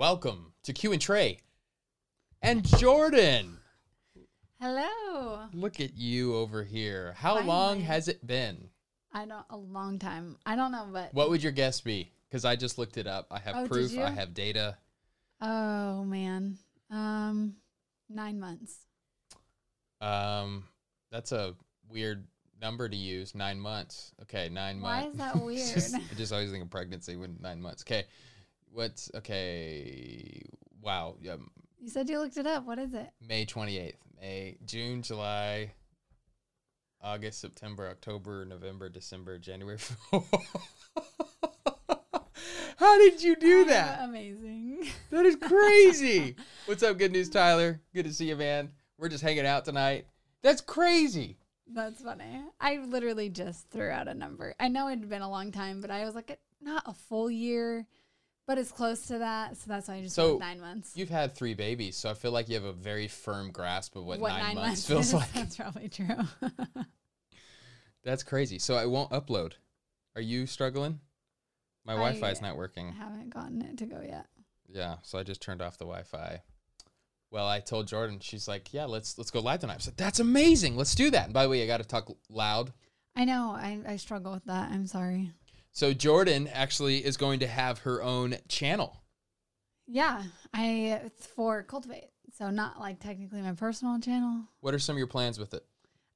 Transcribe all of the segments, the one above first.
Welcome to Q and Trey. And Jordan. Hello. Look at you over here. How long has it been? I don't a long time. I don't know, but What would your guess be? Because I just looked it up. I have Oh, proof. I have data. oh man, um, nine months. Um, that's a weird number to use. Nine months. Okay, nine Why months. Why is that weird? just, I just always think of pregnancy when nine months. Okay, what's okay? Wow. You said you looked it up. What is it? May twenty eighth. May, June, July, August, September, October, November, December, January. How did you do that? amazing. That is crazy. What's up, Good News Tyler? Good to see you, man. We're just hanging out tonight. That's crazy. That's funny. I literally just threw out a number. I know it'd been a long time, but I was like, not a full year, but it's close to that. So that's why I just So, went nine months. You've had three babies, so I feel like you have a very firm grasp of what, what nine, nine, months, months, feels is. like. That's probably true. That's crazy. So I won't upload. Are you struggling? My Wi-Fi is not I working. haven't gotten it to go yet. Yeah, so I just turned off the Wi-Fi. Well, I told Jordan, she's like, "Yeah, let's let's go live tonight." I said, "That's amazing. Let's do that." And by the way, I got to talk loud. I know. I, I struggle with that. I'm sorry. So Jordan actually is going to have her own channel. Yeah, I it's for cultivate. So not like technically my personal channel. What are some of your plans with it?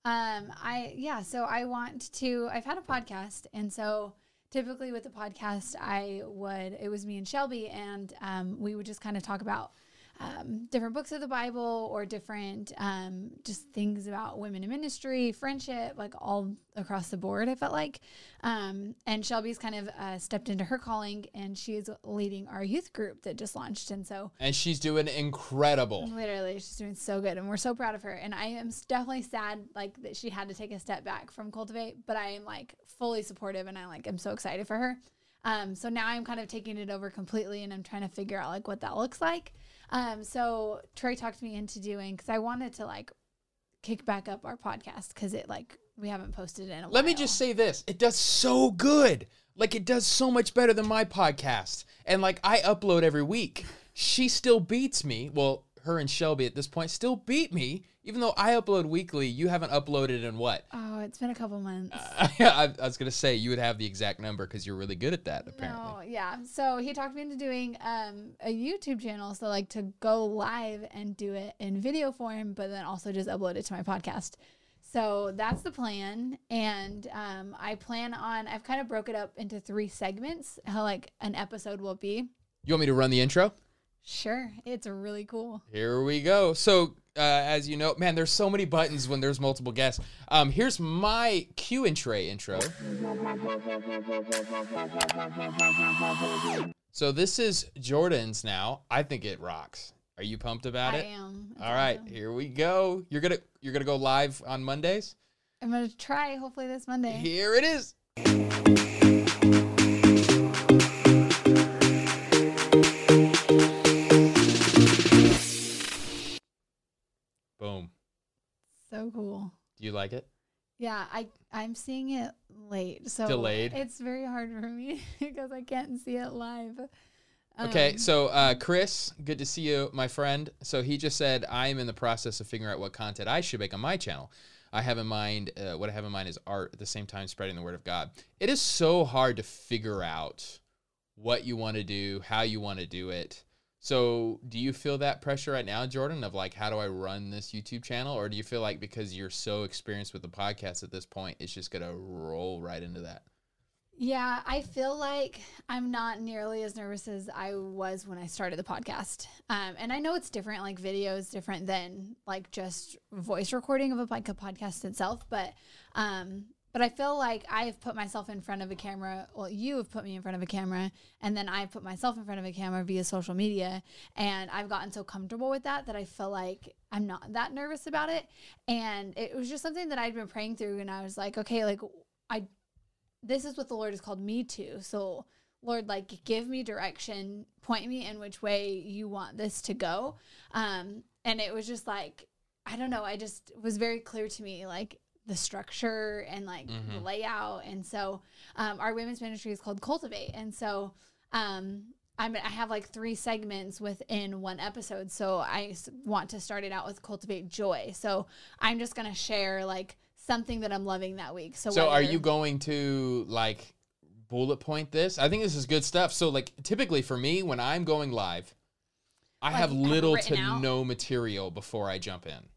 Um, I yeah. So I want to. I've had a podcast, and so typically with the podcast, I would. It was me and Shelby, and um, we would just kind of talk about. Um, different books of the Bible or different um, just things about women in ministry, friendship, like all across the board. I felt like, um, and Shelby's kind of uh, stepped into her calling, and she is leading our youth group that just launched, and so And she's doing incredible. Literally, she's doing so good, and we're so proud of her. And I am definitely sad, like that she had to take a step back from Cultivate, but I am like fully supportive, and I like am so excited for her. Um, so now I'm kind of taking it over completely, and I'm trying to figure out like what that looks like. Um, so Trey talked me into doing because I wanted to like kick back up our podcast because it like we haven't posted in a while. Let me just say this. It does so good. Like it does so much better than my podcast. And like I upload every week. She still beats me. Well, her and Shelby at this point still beat me. Even though I upload weekly, you haven't uploaded in what? Oh, it's been a couple months. I, I was gonna say you would have the exact number because you're really good at that. Apparently, No, yeah. So he talked me into doing um, a YouTube channel. So like to go live and do it in video form, but then also just upload it to my podcast. So that's the plan. And um, I plan on, I've kind of broke it up into three segments, how like an episode will be. you want me to run the intro? Sure. It's really cool. Here we go. So, uh, as you know, man, there's so many buttons when there's multiple guests. Um, here's my cue and Trey intro. So this is Jordan's now. I think it rocks. Are you pumped about it? I am. All right, here we go. You're gonna you're gonna go live on Mondays. I'm going to try hopefully this Monday. Here it is. So cool. Do you like it? Yeah, I I'm seeing it late, so Delayed. It's very hard for me because I can't see it live. Okay, Um, so uh, Chris, good to see you, my friend. So he just said I am in the process of figuring out what content I should make on my channel. I have in mind uh, what I have in mind is art at the same time spreading the word of God. It is so hard to figure out what you want to do, how you want to do it. So, do you feel that pressure right now, Jordan, of like, how do I run this YouTube channel? Or do you feel like because you're so experienced with the podcast at this point, it's just going to roll right into that? Yeah, I feel like I'm not nearly as nervous as I was when I started the podcast. Um, and I know it's different, like video is different than like just voice recording of a, podcast itself. But um, but I feel like I have put myself in front of a camera. Well, you have put me in front of a camera, and then I put myself in front of a camera via social media, and I've gotten so comfortable with that that I feel like I'm not that nervous about it. And it was just something that I'd been praying through, and I was like, okay, like I this is what the Lord has called me to. So, Lord, like, give me direction, point me in which way you want this to go. Um, and it was just like, I don't know, I just was very clear to me, like, the structure and like the Mhm. layout. And so, um, our women's ministry is called Cultivate. And so, um, I mean, I have like three segments within one episode. So I want to start it out with cultivate joy. So I'm just going to share like something that I'm loving that week. So, So are you going to like bullet point this? I think this is good stuff. So like typically for me when I'm going live, I Like, have you have little to out? no material before I jump in.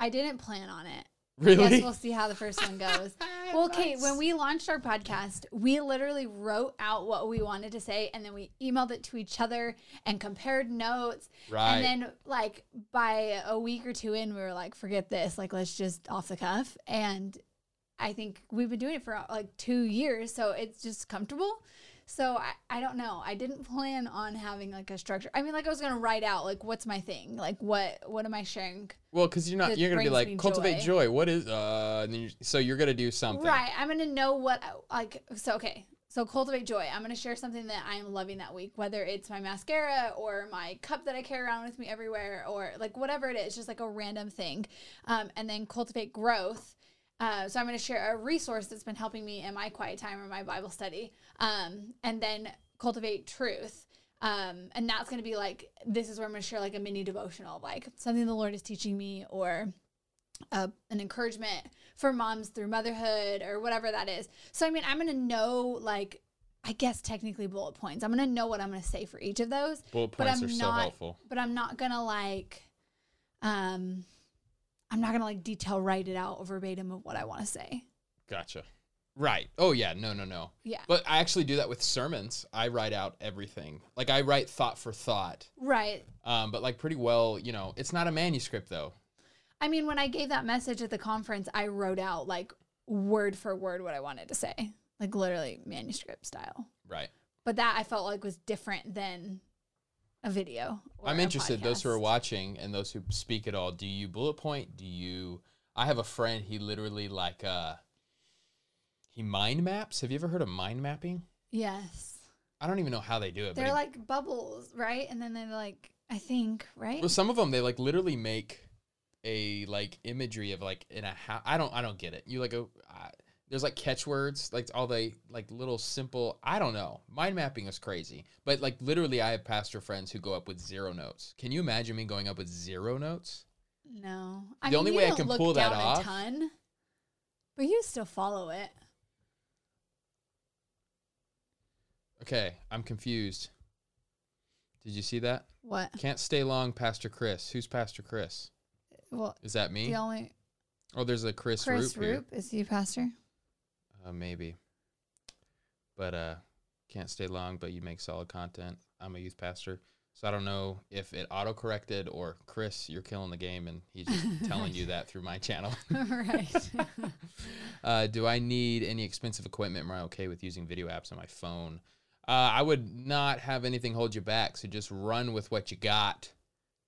I didn't plan on it. Really? Guess we'll see how the first one goes. Well, okay, when we launched our podcast, we literally wrote out what we wanted to say and then we emailed it to each other and compared notes. Right. And then, like, by a week or two in, we were like, forget this. Like, let's just off the cuff. And I think we've been doing it for like two years. So it's just comfortable. So I, I don't know. I didn't plan on having like a structure. I mean, like I was gonna write out like what's my thing, like what what am I sharing well, because you're not you're gonna be like cultivate joy. What is uh? And then you, so you're gonna do something. Right. I'm gonna know what like. So okay. So cultivate joy. I'm gonna share something that I am loving that week, whether it's my mascara or my cup that I carry around with me everywhere, or like whatever it is, just like a random thing. Um, and then cultivate growth. Uh, so I'm gonna share a resource that's been helping me in my quiet time or my Bible study. Um, and then cultivate truth. Um, and that's gonna be like this is where I'm gonna share like a mini devotional, like something the Lord is teaching me, or uh, an encouragement for moms through motherhood or whatever that is. So I mean, I'm gonna know like I guess technically bullet points. I'm gonna know what I'm gonna say for each of those, Bullet but points I'm are so helpful. But I'm not gonna like, um, I'm not gonna like detail write it out verbatim of what I want to say. Gotcha. Right. Oh yeah. No. No. No. Yeah. But I actually do that with sermons. I write out everything. Like I write thought for thought. Right. Um, but like pretty well, you know, it's not a manuscript though. I mean, when I gave that message at the conference, I wrote out like word for word what I wanted to say, like literally manuscript style. Right. But that I felt like was different than a video. or I'm a interested. Those who are watching and those who speak at all, do you bullet point? Do you? I have a friend. He literally like uh, he mind maps. Have you ever heard of mind mapping? Yes. I don't even know how they do it. They're he- like bubbles, right? And then they're like, I think, right? Well, some of them they like literally make a like imagery of like in a house. I don't I don't get it. You like a uh, there's like catchwords like all the like little simple. I don't know. Mind mapping is crazy, but like literally, I have pastor friends who go up with zero notes. Can you imagine me going up with zero notes? no. The only way I can pull that off- A ton, but you still follow it. Okay, I'm confused. Did you see that? What? Can't stay long, Pastor Chris. Who's Pastor Chris? Well, Is that me? the only Oh, there's a Chris, Chris Roop. Roop is he a pastor? Uh, maybe. But uh, can't stay long, but you make solid content. I'm a youth pastor. So I don't know if it auto corrected or Chris, you're killing the game and he's just telling you that through my channel. right. uh, do I need any expensive equipment? Am I okay with using video apps on my phone? Uh, I would not have anything hold you back. So just run with what you got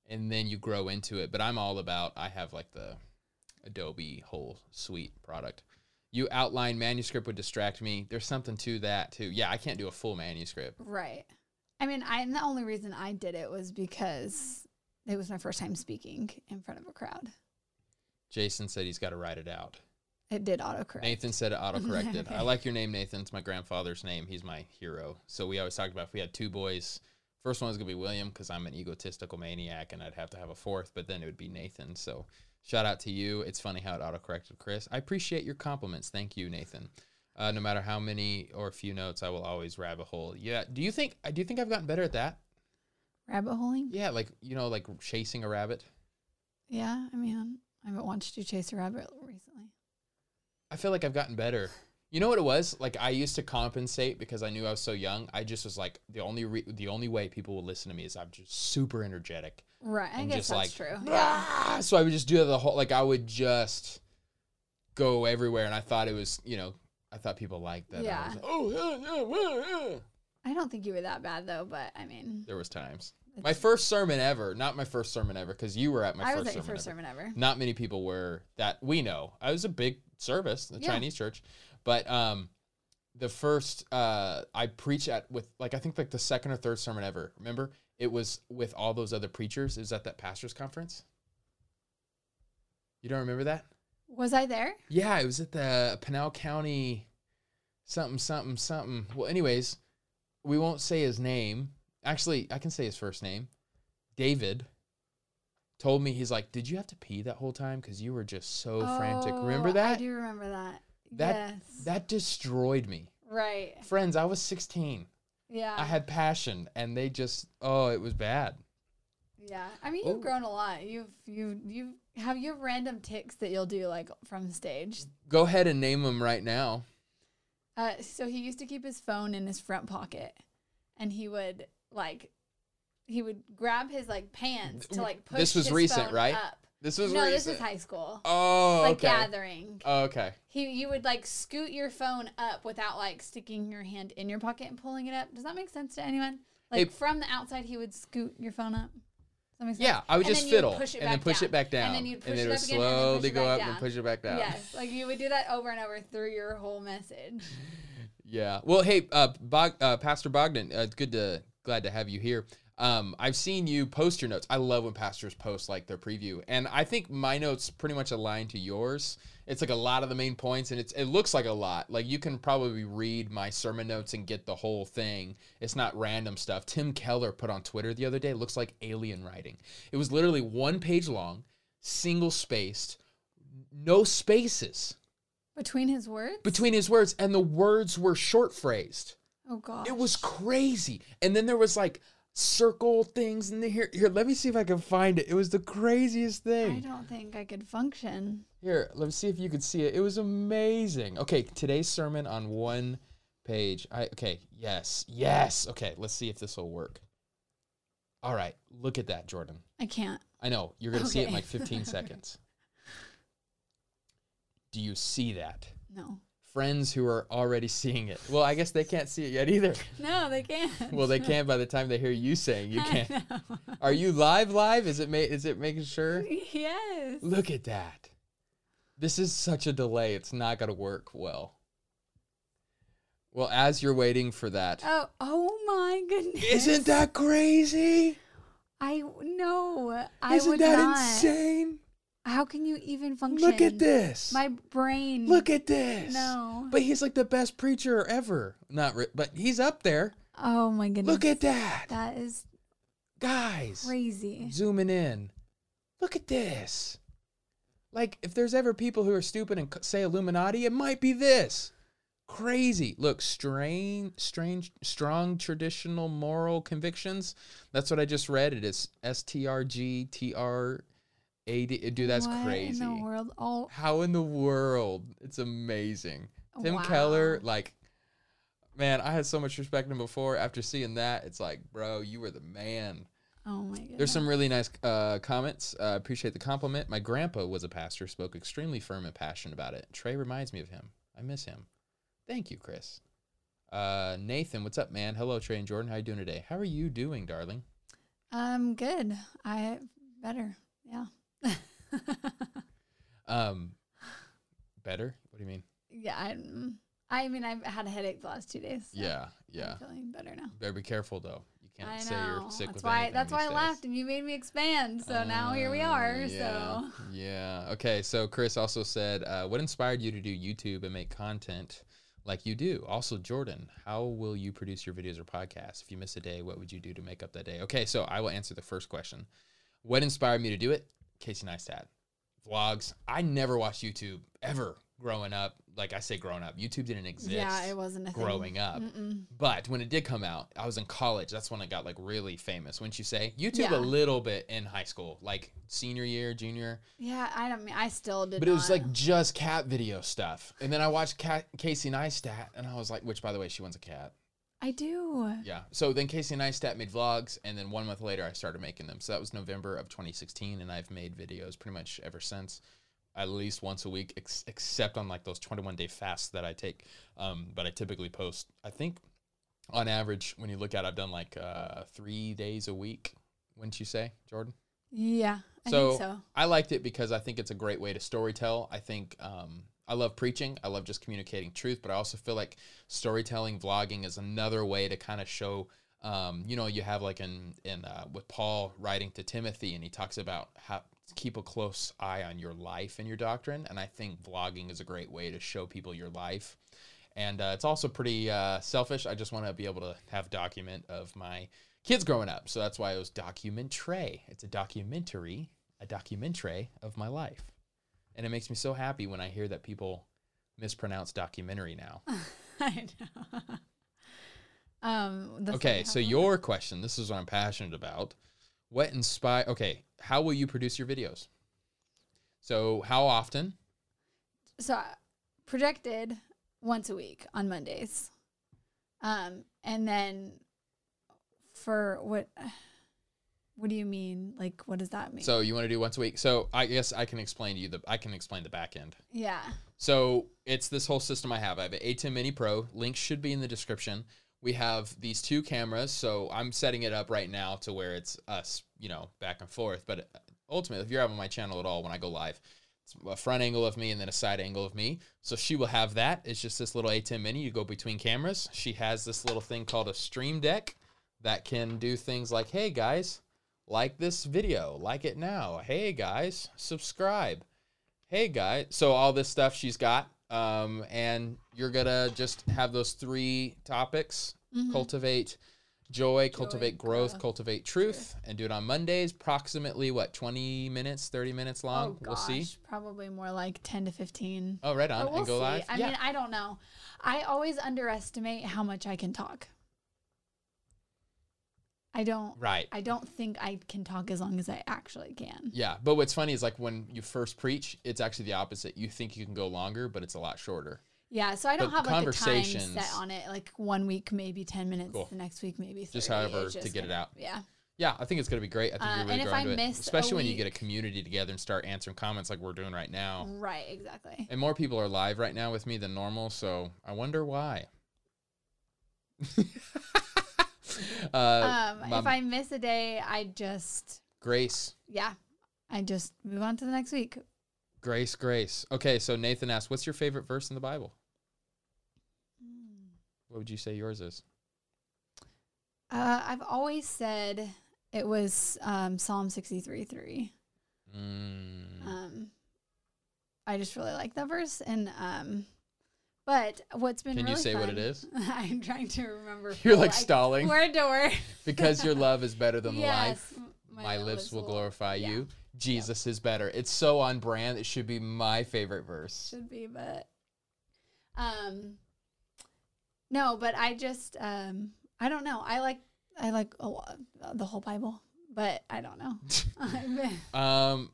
and then you grow into it. But I'm all about, I have like the Adobe whole suite product. You outline manuscript would distract me. There's something to that too. Yeah, I can't do a full manuscript. right. I mean, I and the only reason I did it was because it was my first time speaking in front of a crowd. Jason said he's got to write it out. It did autocorrect. Nathan said it auto corrected. I like your name, Nathan. It's my grandfather's name. He's my hero. So we always talked about if we had two boys, first one was gonna be William because I'm an egotistical maniac and I'd have to have a fourth, but then it would be Nathan. So shout out to you. It's funny how it autocorrected, Chris. I appreciate your compliments. Thank you, Nathan. Uh, no matter how many or few notes, I will always rabbit hole. Yeah. Do you think? Do you think I've gotten better at that? Rabbit holing? Yeah, like you know, like chasing a rabbit. Yeah. I mean, I haven't watched you chase a rabbit recently. I feel like I've gotten better. You know what it was? Like I used to compensate because I knew I was so young. I just was like the only re- the only way people will listen to me is I'm just super energetic. Right. I guess just that's like, true. Yeah. "Ah!" So I would just do the whole like I would just go everywhere, and I thought it was you know I thought people liked that. Yeah. was like, oh yeah, yeah, yeah, yeah. I don't think you were that bad though, but I mean, There was times. My first sermon ever, not my first sermon ever, because you were at my I first was at your sermon first ever. sermon ever. not many people were that we know. I was a big service, the Yeah. Chinese church, but um, the first uh, I preach at with like I think like the second or third sermon ever. Remember, it was with all those other preachers. It was at that pastors conference. You don't remember that? Was I there? Yeah, it was at the Pinal County, something something something. Well, anyways, we won't say his name. actually, I can say his first name, David, told me he's like, "Did you have to pee that whole time? Because you were just so frantic." Remember Oh, that? I do remember that. That yes. that destroyed me. right. Friends, I was 16. Yeah. I had passion, and they just oh, it was bad. yeah. I mean, you've Oh. grown a lot. You've you you have you have random ticks that you'll do like from stage. Go ahead and name them right now. Uh, so he used to keep his phone in his front pocket, and he would like, he would grab his like pants to like push. Up. This was recent, right? Up. This was no, recent. this is high school. oh, like okay. gathering. Oh, okay. He, you would like scoot your phone up without like sticking your hand in your pocket and pulling it up. Does that make sense to anyone? Like Hey- from the outside, he would scoot your phone up. Does that make sense? Yeah, I would And just then you would fiddle it and then push down. it back down, And then you'd push it it would up again and slowly go up down. and push it back down. Yes, like you would do that over and over through your whole message. Yeah. Well, hey, uh, Bog, uh, Pastor Bogdan, uh, it's good to glad to have you here. Um, I've seen you post your notes. I love when pastors post like their preview, and I think my notes pretty much align to yours. It's like a lot of the main points, and it's it looks like a lot. Like you can probably read my sermon notes and get the whole thing. It's not random stuff. Tim Keller put on Twitter the other day. It looks like alien writing. It was literally one page long, single spaced, no spaces Between his words? between his words, and the words were short phrased. oh god. It was crazy. And then there was like circle things in the here. Here, let me see if I can find it. It was the craziest thing. I don't think I could function. Here, let me see if you could see it. It was amazing. Okay, today's sermon on one page. I okay, yes, yes. Okay, let's see if this will work. All right, look at that, Jordan. I can't. I know you're gonna see it in like 15 seconds. Do you see that? No. Friends who are already seeing it. Well, I guess they can't see it yet either. No, they can't. Well, they can by the time they hear you saying you can't. Are you live? Live? Is it? Ma- is it making sure? yes. Look at that. This is such a delay. It's not gonna work well. Well, as you're waiting for that, Oh, oh my goodness. isn't that crazy? I no. I Isn't would that not. insane? How can you even function? Look at this. My brain. Look at this. No. But he's like the best preacher ever. Not, re- but he's up there. Oh my goodness. Look at that, that is guys. crazy. zooming in. Look at this. Like, if there's ever people who are stupid and say Illuminati, it might be this. Crazy. Look, strange, strange, strong traditional moral convictions. That's what I just read. It is S T R G T R A D. Dude, that's what crazy. in the world? Oh, How in the world? It's amazing. Tim Keller, like, man, I had so much respect him before. After seeing that, it's like, bro, you were the man. Oh my goodness. There's some really nice uh, comments. Uh, appreciate the compliment. My grandpa was a pastor, spoke extremely firm and passionate about it. Trey reminds me of him. I miss him. Thank you, Chris. Uh, Nathan, what's up, man? Hello, Trey and Jordan. How you doing today? How are you doing, darling? Um, good. I better. Yeah. Um, better? What do you mean? yeah. I, mm, I mean, I've had a headache the last two days. so Yeah, yeah. I'm feeling better now. Better be careful though. You can't I say know. you're sick that's with why. That's why these I days. laughed and you made me expand. So now here we are. Uh, yeah, So yeah. Okay. So Chris also said, uh, "What inspired you to do YouTube and make content like you do?" Also, Jordan, how will you produce your videos or podcasts? If you miss a day, what would you do to make up that day? Okay. So I will answer the first question. What inspired me to do it? Casey Neistat. Vlogs. I never watched YouTube ever growing up. Like I say, growing up, YouTube didn't exist yeah, it wasn't a thing. growing up. Mm-mm. But when it did come out, I was in college. That's when it got like really famous. Wouldn't you say? YouTube Yeah. a little bit in high school, like senior year, junior. Yeah, I don't mean. I still did. But it was not. like just cat video stuff. And then I watched cat, Casey Neistat, and I was like, which by the way, she wants a cat. I do. Yeah. So then Casey Neistat made vlogs, and then one month later, I started making them. So that was November of 2016, and I've made videos pretty much ever since. At least once a week, ex- except on like those 21 day fasts that I take. Um, but I typically post, I think on average, when you look at it, I've done like uh, three days a week, wouldn't you say, Jordan? Yeah, I So, think so. I liked it because I think it's a great way to storytell. I think um, I love preaching. I love just communicating truth, but I also feel like storytelling, vlogging is another way to kind of show. Um, you know, you have like in in uh, with Paul writing to Timothy, and he talks about how keep a close eye on your life and your doctrine. And I think vlogging is a great way to show people your life. And uh, it's also pretty uh, selfish. I just want to be able to have document of my kids growing up. So that's why it was documentary. It's a documentary, a documentary of my life. And it makes me so happy when I hear that people mispronounce documentary now. I know. um, the Okay, so your question, this is what I'm passionate about. What inspire okay, how will you produce your videos? So how often? so uh, projected once a week on Mondays. Um, and then for what what do you mean? Like what does that mean? So you want to do once a week. So I guess I can explain to you the I can explain the back end. yeah. So it's this whole system I have. I have an ATEM Mini Pro. Links should be in the description. We have these two cameras. So I'm setting it up right now to where it's us, you know, back and forth. But uh, ultimately, if you're having my channel at all when I go live, it's a front angle of me and then a side angle of me. So she will have that. It's just this little A10 Mini. You go between cameras. She has this little thing called a Stream Deck that can do things like, hey guys, like this video, like it now. Hey guys, subscribe hey guys so all this stuff she's got um, and you're gonna just have those three topics Mhm. cultivate joy, cultivate growth, growth, cultivate truth, and do it on mondays approximately what 20 minutes 30 minutes long oh we'll see probably more like 10 to 15. oh right on we'll and go see. live I yeah mean, I don't know. I always underestimate how much I can talk. I don't right I don't think I can talk as long as I actually can. yeah but what's funny is like when you first preach it's actually the opposite you think you can go longer but it's a lot shorter Yeah, so I don't But have like a time set on it. Like one week maybe 10 minutes, Cool. the next week maybe 30. Just however It's to get it gonna- out. Yeah. yeah i think it's going to be great i think Uh, you're really and if growing I to it especially when you get a community together and start answering comments like we're doing right now Right, exactly. And more people are live right now with me than normal, so I wonder why. uh, um, if I miss a day, I just Grace, yeah, I just move on to the next week. Grace, Grace. Okay, so Nathan asked, "What's your favorite verse in the Bible?" What would you say yours is? Uh, I've always said it was um, Psalm 63 3. Mm, Um, I just really like that verse. And, um, but what's been Can you really say what it is? I'm trying to remember. You're like stalling Word to word. because your love is better than life. Yes, m- My, lips will glorify yeah. you. Jesus is better. It's so on brand. It should be my favorite verse. should be, but um, no, but I just um, I don't know. I like I like a lot, the whole Bible, but I don't know. Um,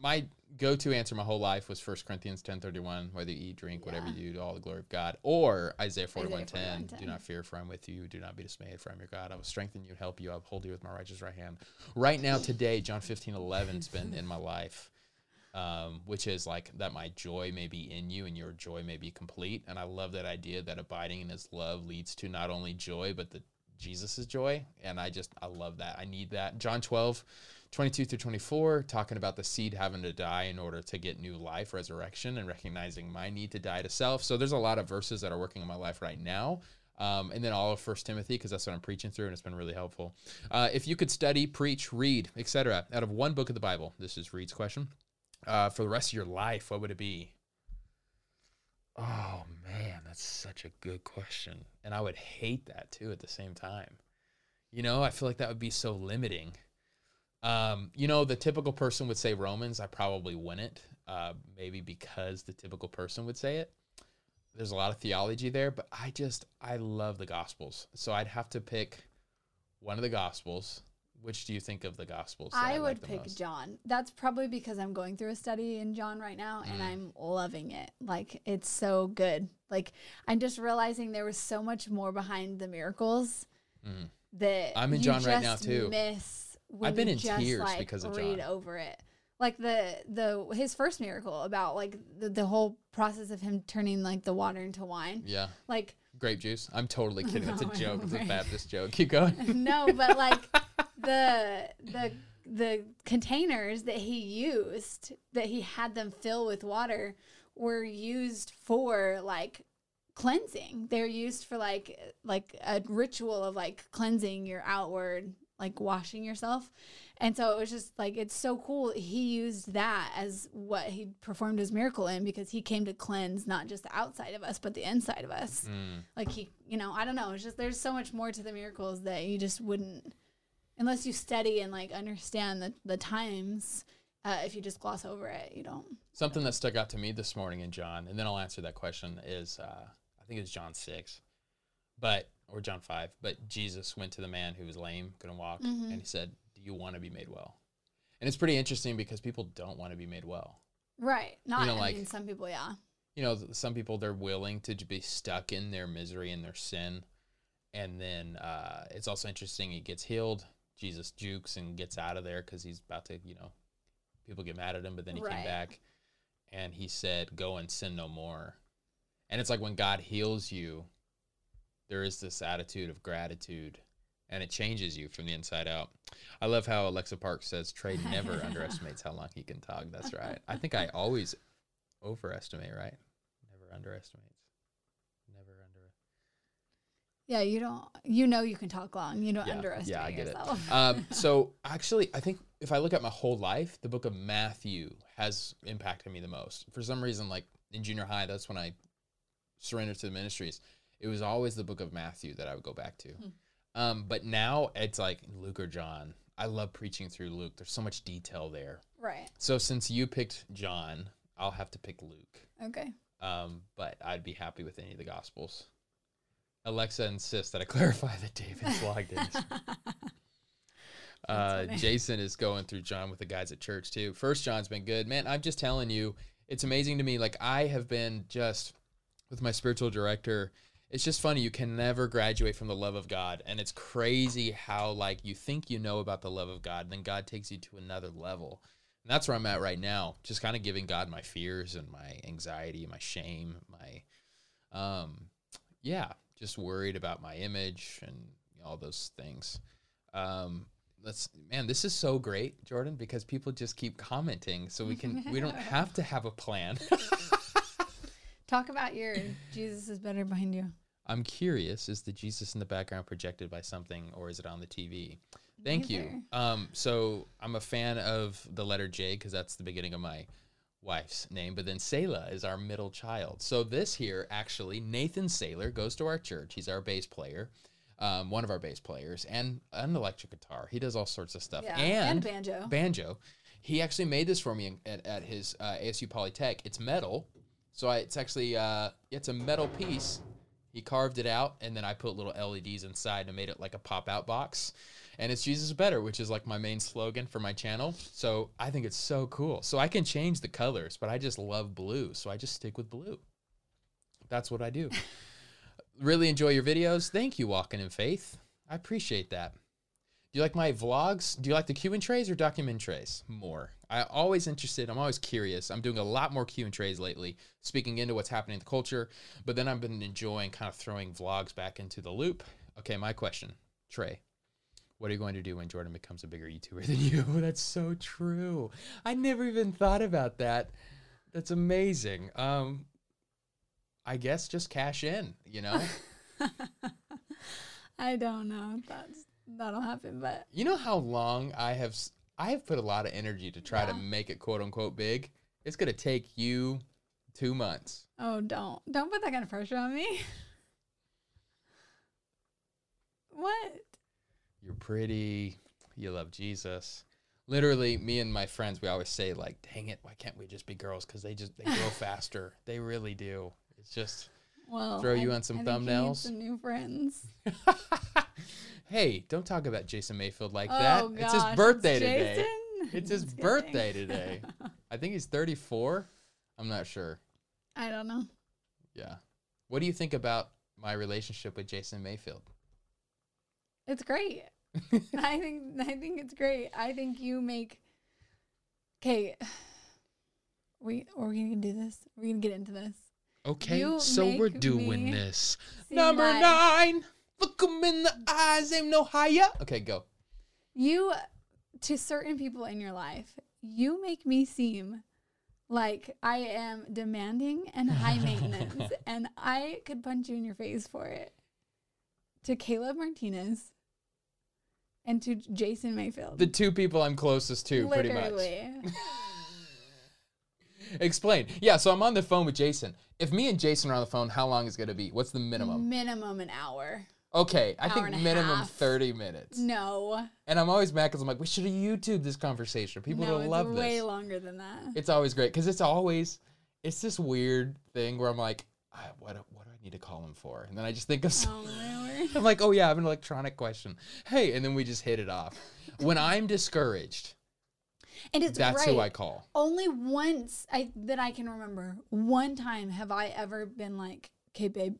my go-to answer my whole life was 1 Corinthians 10:31, whether you eat, drink, whatever Yeah. you do, all the glory of God, or Isaiah 41:10, 41:10. do not fear for I'm with you, do not be dismayed for I'm your God. I will strengthen you, help you, I will hold you with my righteous right hand. Right now today, John 15:11's been in my life. Um, which is like that my joy may be in you and your joy may be complete. And I love that idea that abiding in his love leads to not only joy, but the Jesus' joy. And I just, I love that. I need that. John 12, 22 through 24, talking about the seed having to die in order to get new life, resurrection, and recognizing my need to die to self. So there's a lot of verses that are working in my life right now. Um, and then all of First Timothy, because that's what I'm preaching through, and it's been really helpful. Uh, if you could study, preach, read, etc., out of one book of the Bible, this is Reed's question. Uh, for the rest of your life, what would it be? Oh man, that's such a good question. And I would hate that too at the same time. You know, I feel like that would be so limiting. Um, you know, the typical person would say Romans. I probably wouldn't. Uh, maybe because the typical person would say it. There's a lot of theology there, but I just I love the Gospels. So I'd have to pick one of the Gospels. Which do you think of the Gospels? I like would the pick most? John. That's probably because I'm going through a study in John right now and Mm. I'm loving it. Like it's so good. Like I'm just realizing there was so much more behind the miracles Mm. that I'm in John right now, too. Miss when I've been in just, tears like, because of read John. over it. Like the the his first miracle about like the, the whole process of him turning like the water into wine. Yeah, Like grape juice. I'm totally kidding. That's a joke. It's a. Baptist joke. Keep going. no, but like the the the containers that he used that he had them fill with water were used for like cleansing. They're used for like like a ritual of like cleansing your outward like washing yourself. And so it was just like it's so cool. He used that as what he performed his miracle in because he came to cleanse not just the outside of us, but the inside of us. Mm. Like he, you know, I don't know. It's just there's so much more to the miracles that you just wouldn't, unless you study and like understand the the times. Uh, if you just gloss over it, you don't. Something that stuck out to me this morning in John, and then I'll answer that question is uh, I think it's John six, but or John five. But Jesus went to the man who was lame, couldn't walk, Mhm. and he said, "Do you want to be made well?" And it's pretty interesting because people don't want to be made well. Right. Not. know, I like- mean, some people, yeah. You know, some people they're willing to be stuck in their misery and their sin, and then uh, it's also interesting. He gets healed. Jesus jukes and gets out of there because he's about to, you know, people get mad at him, but then he Right. came back and he said, Go and sin no more. And it's like when God heals you, there is this attitude of gratitude and it changes you from the inside out. I love how Alexa Park says Trey never underestimates how long he can talk. That's right. I think I always overestimate, right? Never underestimates. Never under. Yeah, you don't. You know, you can talk long. You don't Yeah, underestimate yeah, I get it. yourself. Um, so actually, I think if I look at my whole life, the book of Matthew has impacted me the most. For some reason, like in junior high, that's when I surrendered to the ministries. It was always the book of Matthew that I would go back to. Hmm. Um, but now it's like Luke or John. I love preaching through Luke. There's so much detail there. right. So since you picked John, I'll have to pick Luke. Okay. Um, but I'd be happy with any of the Gospels. Alexa insists that I clarify that David's logged in. Uh. Jason is going through John with the guys at church too. First John's been good, man. I'm just telling you, it's amazing to me. Like I have been just with my spiritual director. It's just funny. You can never graduate from the love of God, and it's crazy how like you think you know about the love of God, then God takes you to another level. And that's where I'm at right now. Just kind of giving God my fears and my anxiety, my shame, my um, yeah, just worried about my image and all those things. Um, let's man, this is so great, Jordan, because people just keep commenting, so we can we don't have to have a plan. Talk about your Jesus is better behind you. I'm curious: is the Jesus in the background projected by something, or is it on the TV? Thank you. Um, so I'm a fan of the letter J because that's the beginning of my wife's name, but then Selah is our middle child. So this here, actually, Nathan Saylor goes to our church. He's our bass player, um, one of our bass players, and an electric guitar. He does all sorts of stuff. Yeah. And, And banjo. banjo. He actually made this for me in, at, at his uh, ASU Polytech. It's metal, so I, it's actually uh, it's a metal piece. He carved it out, and then I put little LEDs inside and made it like a pop out box. And it's Jesus better, which is like my main slogan for my channel. So I think it's so cool. So I can change the colors, but I just love blue, so I just stick with blue. That's what I do. really enjoy your videos. Thank you, Walking in Faith. I appreciate that. Do you like my vlogs? Do you like the Q and Treys or document trays more? I'm always interested. I'm always curious. I'm doing a lot more Q and Treys lately, speaking into what's happening in the culture. But then I've been enjoying kind of throwing vlogs back into the loop. Okay, my question, Trey. What are you going to do when Jordan becomes a bigger YouTuber than you? That's so true. I never even thought about that. That's amazing. Um, I guess just cash in. You know. I don't know that's that'll happen, but You know how long I have I have put a lot of energy to try to make it quote unquote big. It's gonna take you two months. oh, don't don't put that kind of pressure on me. what? You're pretty. You love Jesus. Literally, me and my friends, we always say like, "Dang it, why can't we just be girls? Because they just they grow faster. They really do. It's just." Well, Throw you I- on some I thumbnails? Some new friends. hey, don't talk about Jason Mayfield like oh that. gosh, it's his birthday it's today. It's his birthday today. I think he's 34. I'm not sure. I don't know. Yeah. What do you think about my relationship with Jason Mayfield? It's great. I think I think it's great. I think you make. Okay. We are we gonna do this? We're gonna get into this. Okay, You so we're doing this. Number like- nine. Look him in the eyes, aim no higher. Okay, go. You, to certain people in your life, you make me seem like I am demanding and high maintenance, and I could punch you in your face for it. To Caleb Martinez, and to Jason Mayfield. The two people I'm closest to, pretty much. Explain. Yeah, so I'm on the phone with Jason. If me and Jason are on the phone, how long is it gonna be? What's the minimum? Minimum an hour. Okay, I think minimum half. 30 minutes. No. And I'm always mad because I'm like, we should have YouTube this conversation. People no, would it's love way this. Way longer than that. It's always great because it's always, it's this weird thing where I'm like, what, what do I need to call him for? And then I just think of, oh, some- oh. I'm like, oh yeah, I have an electronic question. Hey, and then we just hit it off. When I'm discouraged, And it's that's right. who I call. Only once I that I can remember. One time have I ever been like, "Okay, babe,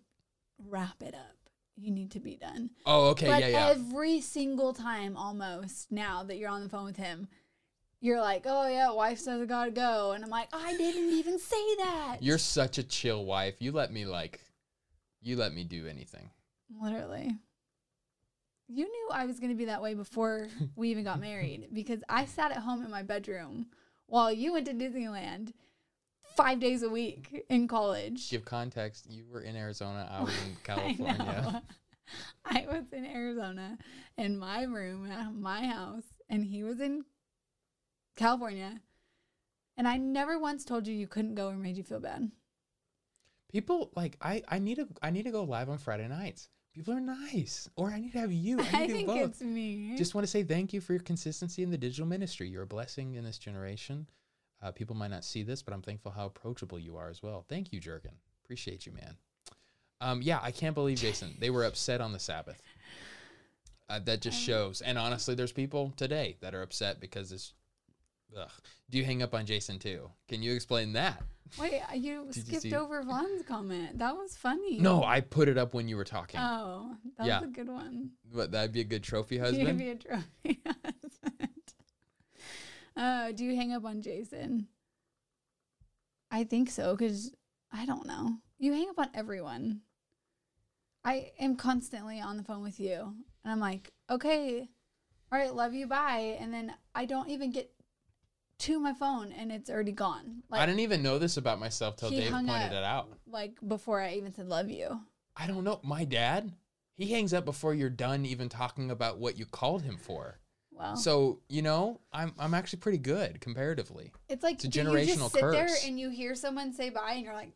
wrap it up. You need to be done." Oh, okay, but yeah, yeah. every single time, almost now that you're on the phone with him, you're like, "Oh yeah, wife says I gotta go," and I'm like, "I didn't even say that." You're such a chill wife. You let me like, you let me do anything. Literally. You knew I was going to be that way before we even got married because I sat at home in my bedroom while you went to Disneyland five days a week in college. Give context. You were in Arizona. I was in California. know. I was in Arizona in my room at my house, and he was in California. And I never once told you you couldn't go or made you feel bad. People like I. I need to. I need to go live on Friday nights. People are nice, or I need to have you. I need I to think both. it's me. Just want to say thank you for your consistency in the digital ministry. You're a blessing in this generation. Uh, people might not see this, but I'm thankful how approachable you are as well. Thank you, Jurgen. Appreciate you, man. Um, yeah, I can't believe Jason. They were upset on the Sabbath. Uh, that just shows. And honestly, there's people today that are upset because it's. Ugh. Do you hang up on Jason too? Can you explain that? Wait, you Did you skipped over Vaughn's comment. That was funny. No, I put it up when you were talking. Oh, that Yeah. was a good one. But that'd be a good trophy husband. You'd be a trophy husband. Uh, do you hang up on Jason? I think so, because I don't know. You hang up on everyone. I am constantly on the phone with you, and I'm like, okay, all right, love you, bye. And then I don't even get to my phone, and it's already gone. I didn't even know this about myself till Dave pointed up. it out. like before I even said love you. I don't know. My dad, he hangs up before you're done even talking about what you called him for. Well, So, you know, I'm I'm actually pretty good comparatively. it's like it's a do you generational just sit there curse. and you hear someone say bye, and you're like,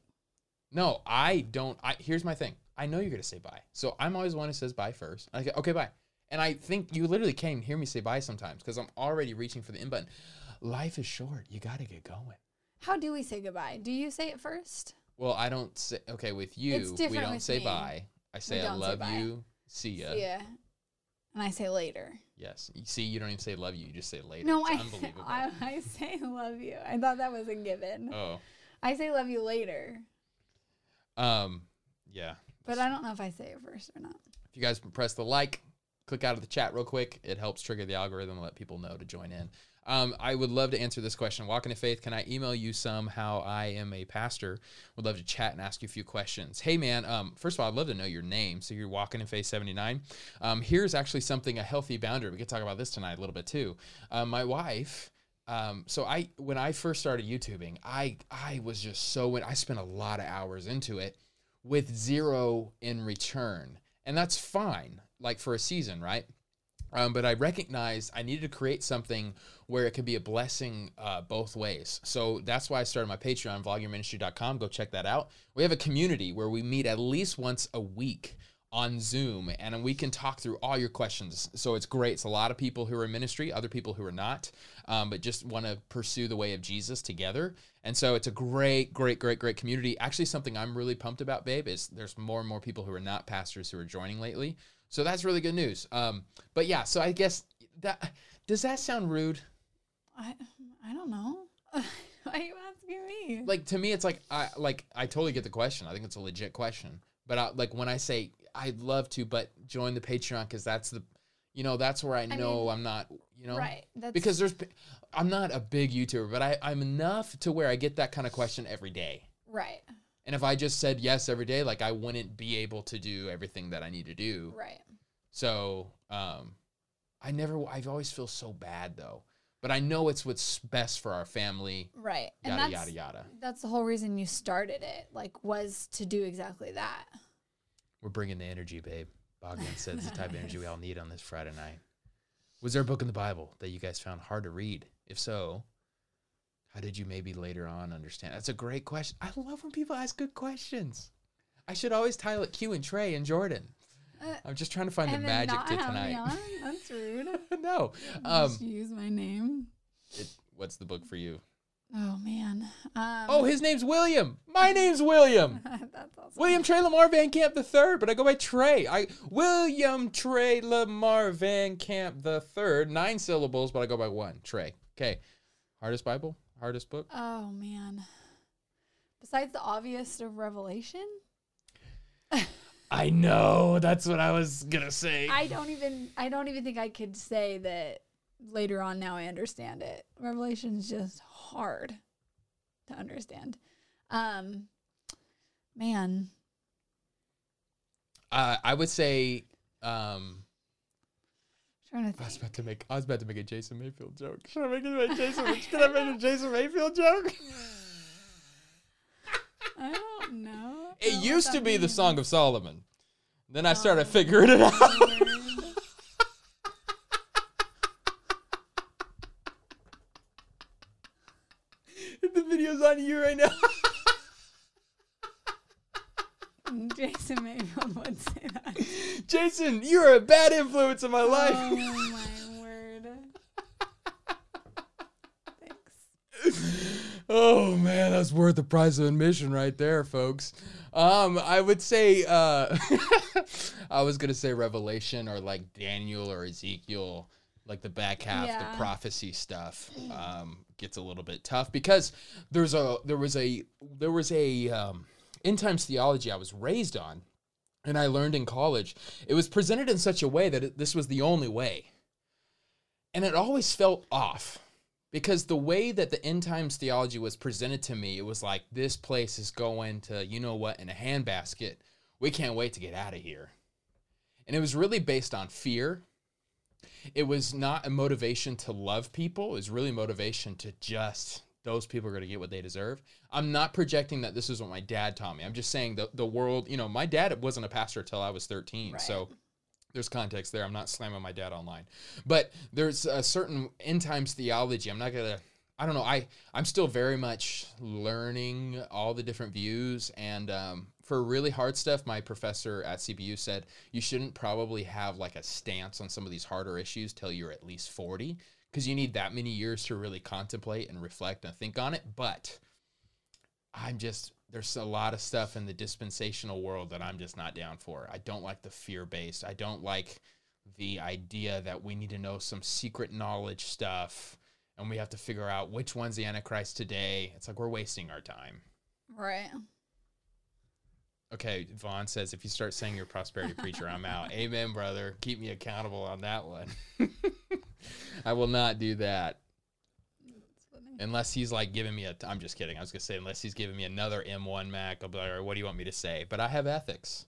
No, I don't I here's my thing. I know you're gonna say bye. So I'm always one who says bye first. I go, okay, bye. And I think you literally can't hear me say bye sometimes because I'm already reaching for the in button. Life is short. You gotta get going. how do we say goodbye? Do you say it first? Well, I don't say okay with you. We don't say me. bye. I say I say love bye. you. See ya. Yeah. And I say later. Yes. You see, you don't even say love you. You just say later. No, It's I, unbelievable. I I say love you. I thought that was a given. oh. I say love you later, Um. Yeah. but I don't know if I say it first or not. If you guys press the like, click out of the chat real quick. It helps trigger the algorithm and let people know to join in. Um, I would love to answer this question. Walking in faith, can I email you some how I am a pastor? Would love to chat and ask you a few questions. Hey man, um, first of all, I'd love to know your name. So you're walking in faith 79. Um, here's actually something a healthy boundary. We could talk about this tonight a little bit too. Um, my wife. Um, so I when I first started YouTubing, I I was just so I spent a lot of hours into it with zero in return. And that's fine, like for a season, right? Um, but I recognized I needed to create something where it could be a blessing uh, both ways. So that's why I started my Patreon, vlogyourministry.com. Go check that out. We have a community where we meet at least once a week on Zoom and we can talk through all your questions. So it's great. It's a lot of people who are in ministry, other people who are not, um, but just want to pursue the way of Jesus together. And so it's a great, great, great, great community. Actually, something I'm really pumped about, babe, is there's more and more people who are not pastors who are joining lately. So that's really good news. Um, but yeah, so I guess that does that sound rude? I I don't know. Why are you asking me? Like to me, it's like I like I totally get the question. I think it's a legit question. But I, like when I say I'd love to, but join the Patreon because that's the, you know, that's where I know mean, I'm not, you know, right. Because there's, I'm not a big YouTuber, but I I'm enough to where I get that kind of question every day. right. And if I just said yes every day, like I wouldn't be able to do everything that I need to do. Right. So, um, I never, I've always feel so bad though, but I know it's what's best for our family. Right. And Yada that's yada yada. that's the whole reason you started it. Like was to do exactly that. We're bringing the energy, babe. Bogdan said it's the type of energy we all need on this Friday night. Was there a book in the Bible that you guys found hard to read? If so, how did you maybe later on understand? That's a great question. I love when people ask good questions. I should always title it Q and Trey and Jordan. Uh, I'm just trying to find the magic to tonight. on? That's rude. no. Um, use my name. it, what's the book for you? Oh man. Um, Oh, his name's William. My name's William. that's awesome. William Trey Lamar Van Camp the third, but I go by Trey. I William Trey Lamar Van Camp the third. Nine syllables, but I go by one. Trey. Okay. Hardest Bible? Hardest book? Oh man. Besides the obvious of Revelation, I know. That's what I was gonna say. I don't even I don't even think I could say that later on now I understand it. Revelation's just hard to understand. Um man. Uh, I would say um Trying to I was about to make I was about to make a Jason Mayfield joke. Should I make it a Jason Should I make a Jason Mayfield joke? I don't know. I don't It used to that be the. Song of Solomon. Then I started Oh, figuring it out. The video's on you right now. Jason Mayfield would say that. Jason, you're a bad influence in my life. Oh my word. Thanks. oh man, that's worth the price of admission right there, folks. Um, I would say uh I was gonna say Revelation or like Daniel or Ezekiel, like the back half, Yeah. the prophecy stuff, um, gets a little bit tough because there's a there was a there was a um end times theology I was raised on and I learned in college. It was presented in such a way that it, this was the only way. And it always felt off because the way that the end times theology was presented to me, it was like this place is going to, you know what, in a handbasket. We can't wait to get out of here. And it was really based on fear. It was not a motivation to love people, it was really motivation to just those people are going to get what they deserve. I'm not projecting that this is what my dad taught me. I'm just saying the the world, you know, my dad wasn't a pastor until I was 13. Right. So there's context there. I'm not slamming my dad online. But there's a certain end times theology. I'm not going to I don't know. I I'm still very much learning all the different views and um, for really hard stuff, my professor at CBU said you shouldn't probably have like a stance on some of these harder issues till you're at least 40 because you need that many years to really contemplate and reflect and think on it. But I'm just there's a lot of stuff in the dispensational world that I'm just not down for. I don't like the fear based. I don't like the idea that we need to know some secret knowledge stuff and we have to figure out which one's the Antichrist today. It's like we're wasting our time. Right. Okay, Vaughn says if you start saying you're a prosperity preacher, I'm out. Amen, brother. Keep me accountable on that one. I will not do that unless he's like giving me a. I'm just kidding. I was gonna say unless he's giving me another M1 Mac. I'll be like, "All right, what do you want me to say? But I have ethics.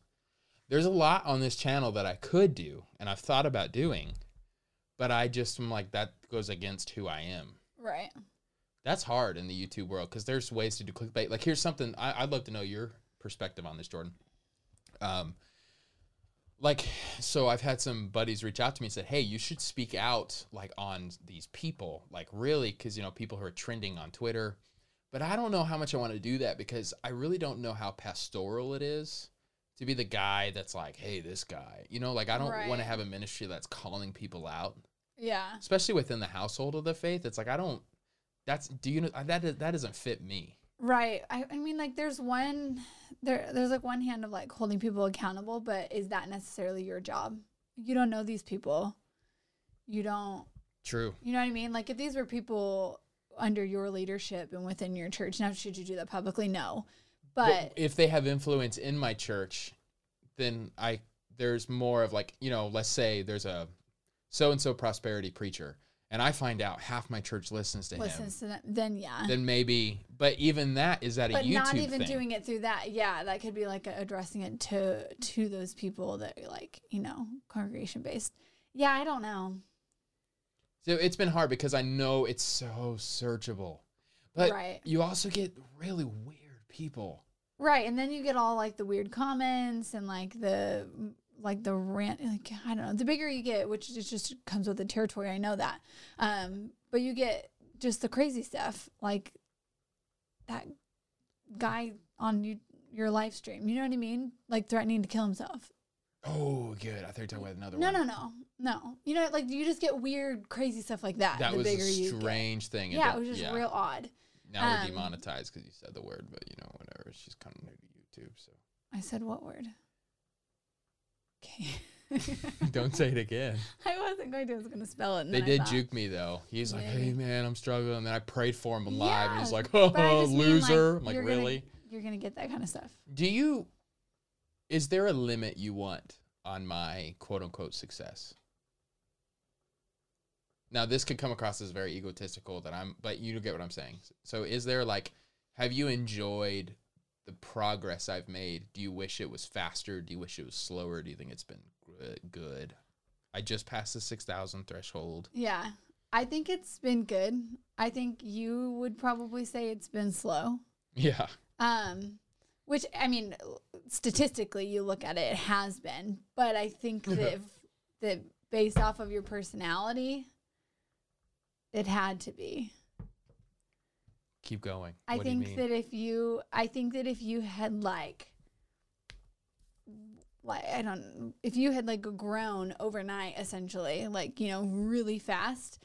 There's a lot on this channel that I could do, and I've thought about doing, but I just am like that goes against who I am. Right. That's hard in the YouTube world because there's ways to do clickbait. Like here's something I, I'd love to know your perspective on this, Jordan. Um, like so I've had some buddies reach out to me and said, "Hey, you should speak out like on these people, like really, because you know people who are trending on Twitter." But I don't know how much I want to do that because I really don't know how pastoral it is to be the guy that's like, "Hey, this guy," you know, like I don't want to have a ministry that's calling people out Yeah. especially within the household of the faith. It's like I don't. That's do you know that that doesn't fit me. Right. I, I mean like there's one there there's like one hand of like holding people accountable, but is that necessarily your job? You don't know these people. You don't True. you know what I mean? Like if these were people under your leadership and within your church, now should you do that publicly? No. But, if they have influence in my church, then I there's more of like you know let's say there's a so and so prosperity preacher, and I find out half my church listens to him. listens to them, then yeah. Then maybe, but even that is that a YouTube? but YouTube not even thing. doing it through that. Yeah, that could be like addressing it to to those people that are like you know congregation based. Yeah, I don't know. So it's been hard because I know it's so searchable, but Right. you also get really weird people. Right, and then you get all like the weird comments and like the like the rant like I don't know the bigger you get, which is just comes with the territory. I know that, um, but you get just the crazy stuff like that guy on you, your live stream. You know what I mean? Like threatening to kill himself. Oh, good. I thought you were talking about another No, one. no, no, no. No. You know, like you just get weird, crazy stuff like that. That was a strange thing. Yeah, it was just real odd. Now we're um, demonetized because you said the word, but you know, whatever. She's kind of new to YouTube, so I said what word? Okay. don't say it again. I wasn't going to. I was going to spell it. They did thought- juke me though. He's like, "Hey man, I'm struggling." And then I prayed for him live, and he's like, "Oh, but I oh, just mean, like, loser!" I'm like, you're gonna- really? You're going to get that kind of stuff. Do you? Is there a limit you want on my quote unquote success? Now, this could come across as very egotistical that I'm, but you get what I'm saying. So, is there like, have you enjoyed the progress I've made? Do you wish it was faster? Do you wish it was slower? Do you think it's been good? I just passed the 6,000 threshold. Yeah. I think it's been good. I think you would probably say it's been slow. Yeah. Um, which I mean, statistically, you look at it, it has been. But I think that if, that based off of your personality, it had to be. Keep going. I What do you think that if you, I think that if you had like, like I don't, if you had like grown overnight, essentially, like you know, really fast,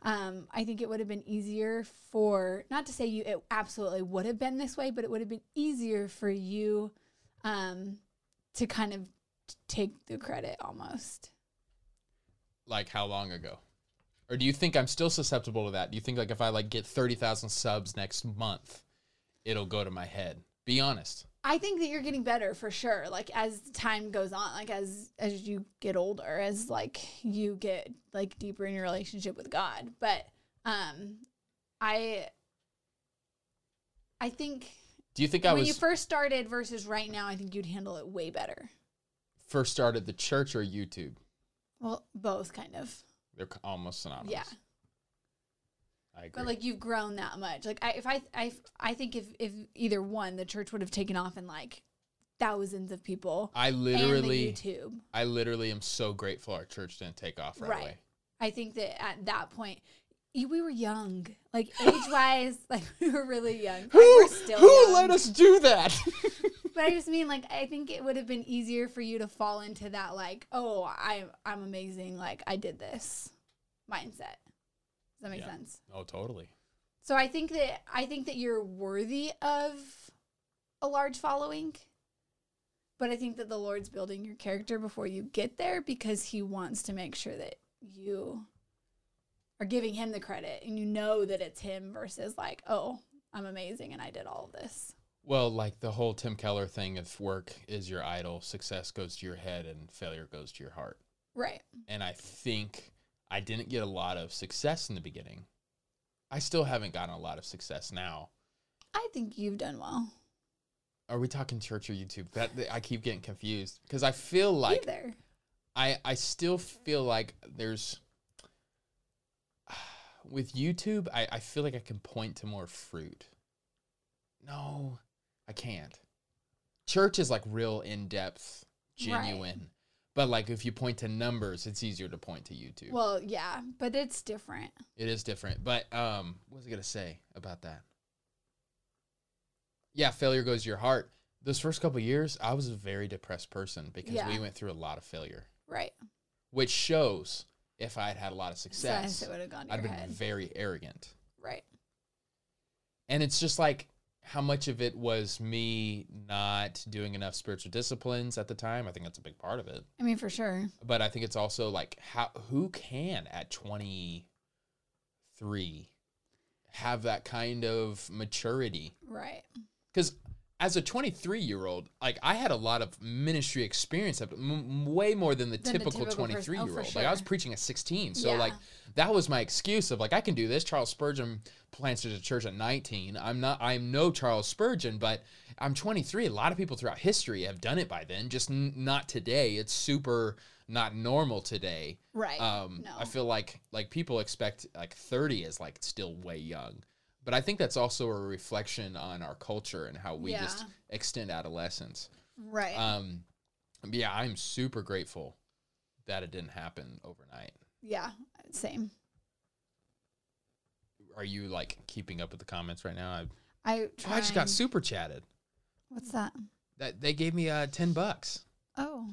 um, I think it would have been easier for not to say you it absolutely would have been this way, but it would have been easier for you, um, to kind of take the credit almost. like how long ago? Or do you think I'm still susceptible to that? Do you think like if I like get 30,000 subs next month, it'll go to my head? Be honest. I think that you're getting better for sure. Like as time goes on, like as as you get older, as like you get like deeper in your relationship with God. But um I I think Do you think I when was you first started versus right now, I think you'd handle it way better. first started the church or YouTube? Well, both kind of. They're almost synonymous. Yeah. I agree. But like you've grown that much. Like I if I I I think if if either one, the church would have taken off in like thousands of people. I and literally YouTube. I literally am so grateful our church didn't take off right, Right. away. I think that at that point, we were young, like age wise, like we were really young. Like, we're still who young. let us do that? But I just mean, like, I think it would have been easier for you to fall into that, like, oh, I'm I'm amazing, like I did this mindset. Does that make Yeah. sense? oh, totally. So I think that I think that you're worthy of a large following. But I think that the Lord's building your character before you get there because he wants to make sure that you are giving him the credit and you know that it's him versus like, oh, I'm amazing and I did all of this. Well, like the whole Tim Keller thing if work is your idol, success goes to your head and failure goes to your heart. Right. and I think I didn't get a lot of success in the beginning. I still haven't gotten a lot of success now. I think you've done well. Are we talking church or YouTube? That I keep getting confused because I feel like Either. I I still feel like there's with YouTube. I I feel like I can point to more fruit. No, I can't. Church is like real in depth, Right. genuine. But like if you point to numbers, it's easier to point to YouTube. Well, yeah, but it's different. It is different. But um, what was I gonna say about that? Yeah, failure goes to your heart. Those first couple years, I was a very depressed person because we went through a lot of failure, Right. which shows if I had had a lot of success, it would have gone I'd been head. very arrogant. Right. And it's just like how much of it was me not doing enough spiritual disciplines at the time. I think that's a big part of it. I mean, for sure. But I think it's also like how who can at 23 have that kind of maturity? Right. Because as a 23 year old, like I had a lot of ministry experience, m- m- way more than the Than the typical typical 23 person. year Oh, old. Like I was preaching at 16, so Yeah. like that was my excuse of like I can do this. Charles Spurgeon planted a church at 19. I'm not. I'm no Charles Spurgeon, but I'm 23. A lot of people throughout history have done it by then, just n- not today. It's super not normal today. Right. Um, no. I feel like like people expect like 30 is like still way young, but I think that's also a reflection on our culture and how we just extend adolescence. right. Um, Yeah, I'm super grateful that it didn't happen overnight. Yeah, same. Are you like keeping up with the comments right now? I, I oh, I just got super chatted. What's that? That they gave me uh ten bucks. Oh,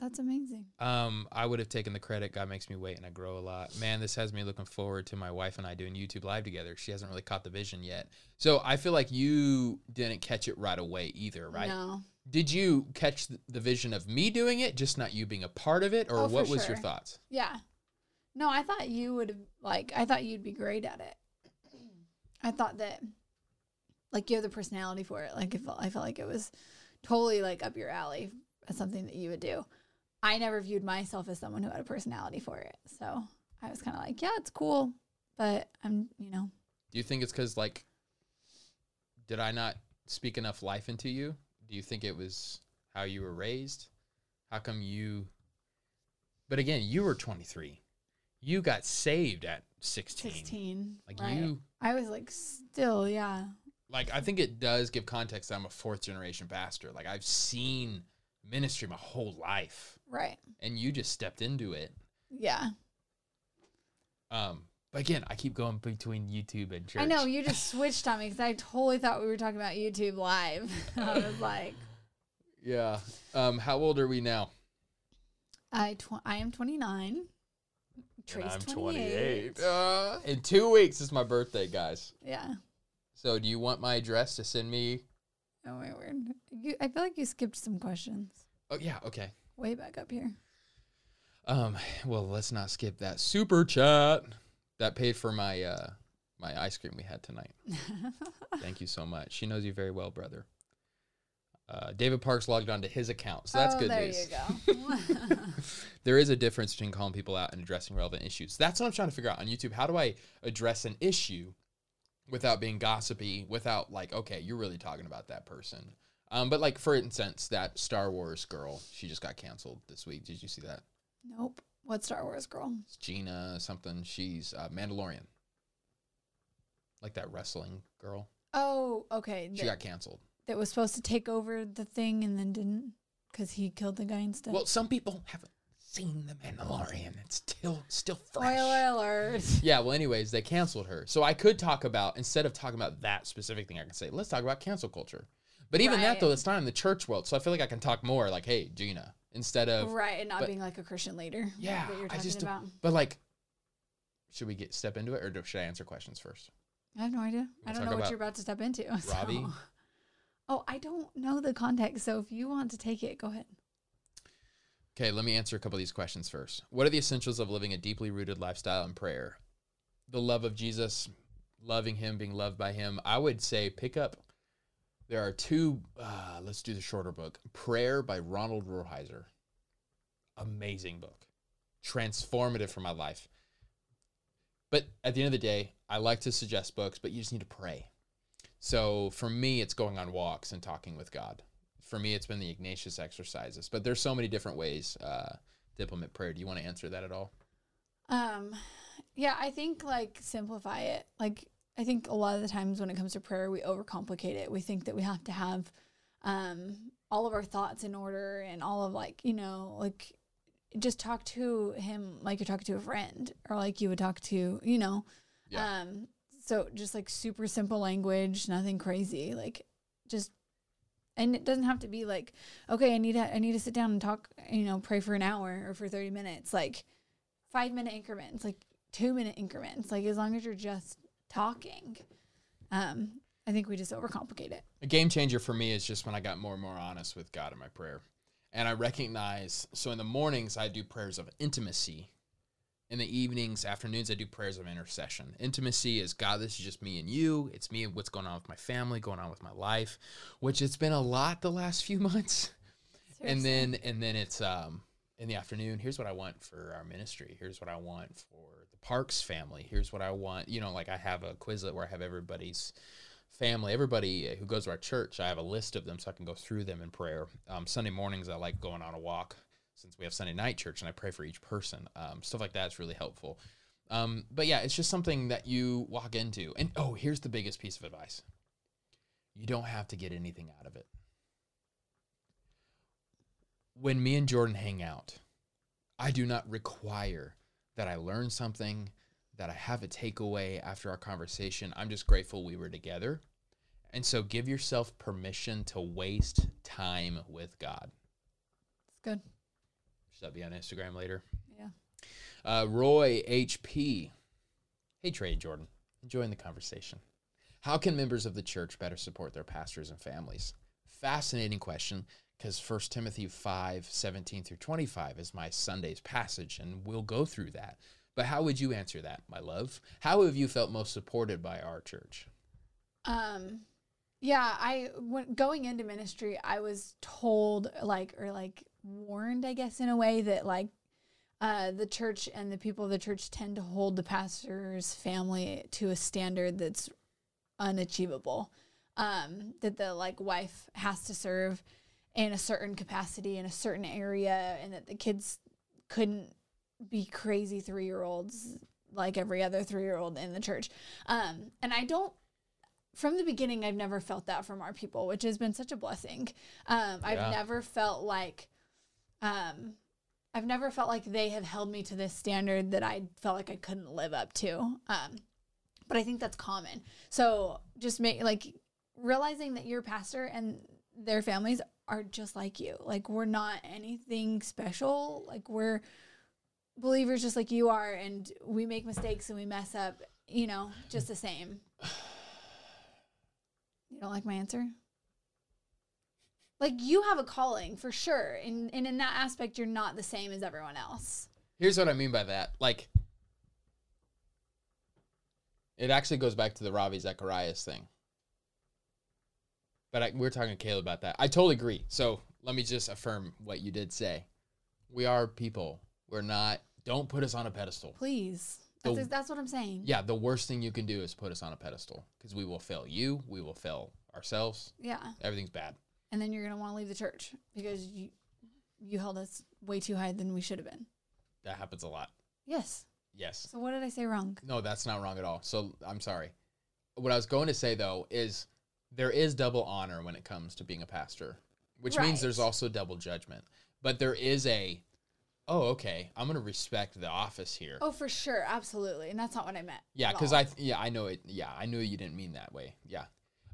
that's amazing. Um, I would have taken the credit. God makes me wait, and I grow a lot. Man, this has me looking forward to my wife and I doing YouTube live together. She hasn't really caught the vision yet, so I feel like you didn't catch it right away either, right? No. Did you catch the vision of me doing it, just not you being a part of it, or Oh, what was your thoughts? Yeah. No, I thought you would like. I thought you'd be great at it. I thought that, like, you have the personality for it. Like, it felt, I felt like it was totally like up your alley as something that you would do. I never viewed myself as someone who had a personality for it, so I was kind of like, yeah, it's cool, but I'm, you know, Do you think it's because like, did I not speak enough life into you? Do you think it was how you were raised? How come you? But again, you were 23. You got saved at 16. sixteen. Like right. you, I was like, still, yeah, like I think it does give context. that I'm a fourth generation pastor. Like I've seen ministry my whole life, right, and you just stepped into it. yeah. Um, but again, I keep going between YouTube and church. I know you just switched on me because I totally thought we were talking about YouTube live. I was like, Yeah. Um, how old are we now? I tw- I am 29. Trace And I'm 28. 28. Uh, in two weeks is my birthday, guys. Yeah. So, do you want my address to send me? Oh, wait, weird. You, I feel like you skipped some questions Oh, yeah. Okay. Way back up here. Um. Well, let's not skip that super chat that paid for my uh my ice cream we had tonight. Thank you so much. She knows you very well, brother. Uh, David Parks logged onto his account, so that's oh, good there news. you go. there is a difference between calling people out and addressing relevant issues. That's what I'm trying to figure out on YouTube. How do I address an issue without being gossipy, without like, okay, you're really talking about that person. Um, but like for instance, that Star Wars girl, she just got canceled this week. Did you see that? nope. What Star Wars girl? It's Gina something. She's uh, Mandalorian, like that wrestling girl. Oh, okay. She that, got canceled. that was supposed to take over the thing and then didn't because he killed the guy instead. Well, some people haven't seen the Mandalorian. It's still still fresh. Spoiler alert. Yeah, well, anyways, they canceled her. So I could talk about, instead of talking about that specific thing, I can say, let's talk about cancel culture. But even that, though, that's not in the church world. So I feel like I can talk more like, hey, Gina, instead of, right, and not but- being like a Christian leader. yeah, you're I just, about. but like, should we get step into it or do, should I answer questions first? I have no idea. I We'll don't know what you're about to step into. so- Robbie? Oh, I don't know the context. So if you want to take it, go ahead. Okay, let me answer a couple of these questions first. What are the essentials of living a deeply rooted lifestyle in prayer? The love of Jesus, loving Him, being loved by Him. I would say pick up. There are two. Uh, let's do the shorter book. Prayer by Ronald Rolheiser. Amazing book, transformative for my life. But at the end of the day, I like to suggest books, but you just need to pray. So for me, it's going on walks and talking with God for me, it's been the Ignatius exercises, but there's so many different ways uh, to implement prayer. Do you want to answer that at all? Um, yeah, I think like simplify it. Like I think a lot of the times when it comes to prayer, we overcomplicate it. We think that we have to have um all of our thoughts in order and all of like you know like just talk to him like you're talking to a friend or like you would talk to you know Yeah. um so just like super simple language nothing crazy like just and it doesn't have to be like okay i need to i need to sit down and talk you know pray for an hour or for 30 minutes like five minute increments like two minute increments like as long as you're just talking um i think we just overcomplicate it A game changer for me is just when I got more and more honest with God in my prayer. And I recognize, so in the mornings, I do prayers of intimacy. In the evenings, afternoons, I do prayers of intercession. Intimacy is God, this is just me and you. It's me and what's going on with my family, going on with my life, which it's been a lot the last few months. and then and then it's um in the afternoon here's what i want for our ministry here's what i want for parks family. Here's what i want. You know like i have a quizlet where i have everybody's family everybody who goes to our church i have a list of them so i can go through them in prayer. Um, sunday mornings i like going on a walk since we have sunday night church and i pray for each person. Um, stuff like that is really helpful. Um, but yeah it's just something that you walk into. And oh here's the biggest piece of advice. You don't have to get anything out of it. When me and Jordan hang out, I do not require that I learn something, that I have a takeaway after our conversation. I'm just grateful we were together. And so give yourself permission to waste time with God. It's good. Should that be on Instagram later? Yeah. Uh, Roy HP. Hey, Trey and Jordan. Enjoying the conversation. How can members of the church better support their pastors and families? Fascinating question because 1 Timothy 5 17 through 25 is my Sunday's passage, and we'll go through that. But how would you answer that, my love? How have you felt most supported by our church? Um, yeah, I when going into ministry, I was told like or like warned, I guess, in a way that like uh, the church and the people of the church tend to hold the pastor's family to a standard that's unachievable. Um, that the like wife has to serve in a certain capacity in a certain area, and that the kids couldn't be crazy three year olds like every other three year old in the church. Um, and I don't from the beginning, I've never felt that from our people, which has been such a blessing. Um, I've Yeah. never felt like, um, I've never felt like they have held me to this standard that I felt like I couldn't live up to. Um, but I think that's common. So just make like realizing that your pastor and their families are just like you. Like we're not anything special. Like we're believers just like you are, and we make mistakes and we mess up. You know, just the same. You don't like my answer? Like you have a calling for sure. And and in that aspect you're not the same as everyone else. Here's what I mean by that. Like, it actually goes back to the Ravi Zacharias thing. But I, we're talking to Caleb about that. I totally agree. So let me just affirm what you did say. We are people. We're not. Don't put us on a pedestal. Please. The- That's, that's what I'm saying. Yeah, the worst thing you can do is put us on a pedestal because we will fail you. We will fail ourselves. Yeah. Everything's bad. And then you're gonna want to leave the church because you you held us way too high than we should have been. That happens a lot. Yes. Yes. So what did I say wrong? No, that's not wrong at all. So I'm sorry. What I was going to say though is there is double honor when it comes to being a pastor, which means there's also double judgment. But there is a, oh, okay, I'm going to respect the office here. Oh, for sure, absolutely. And that's not what I meant. yeah, because all. I, yeah, I know it. Yeah, I knew you didn't mean that way. Yeah.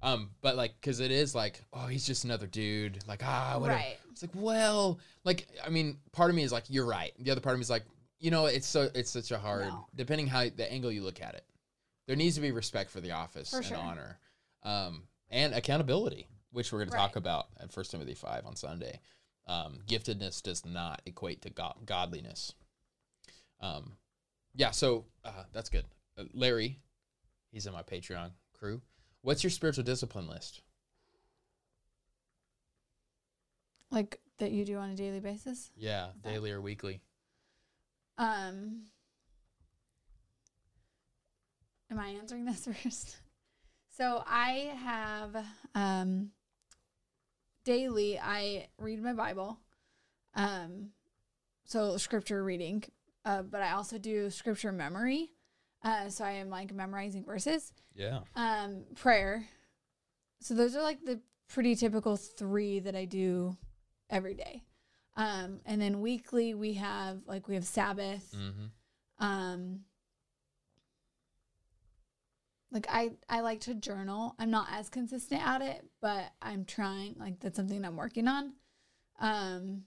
Um, but like, cause it is like, oh, he's just another dude. Like, ah, whatever. Right. It's like, well, like, I mean, part of me is like, you're right. The other part of me is like, you know, it's so, it's such a hard, No. depending how the angle you look at it. There needs to be respect for the office For and sure. honor, um, and accountability, which we're going to talk about at First Timothy five on Sunday. Um, giftedness does not equate to go- godliness. Um, yeah, so uh, that's good. Uh, Larry, he's in my Patreon crew. What's your spiritual discipline list? like that you do on a daily basis. Yeah, daily or weekly. Um, am I answering this first? So I have um, daily. I read my Bible, um, so scripture reading, uh, but I also do scripture memory. Uh, so I am like memorizing verses. Yeah. Um, prayer. So those are like the pretty typical three that I do every day. Um, and then weekly we have like we have Sabbath. Mm-hmm. Um, like I I like to journal. I'm not as consistent at it, but I'm trying. Like that's something I'm working on. Um,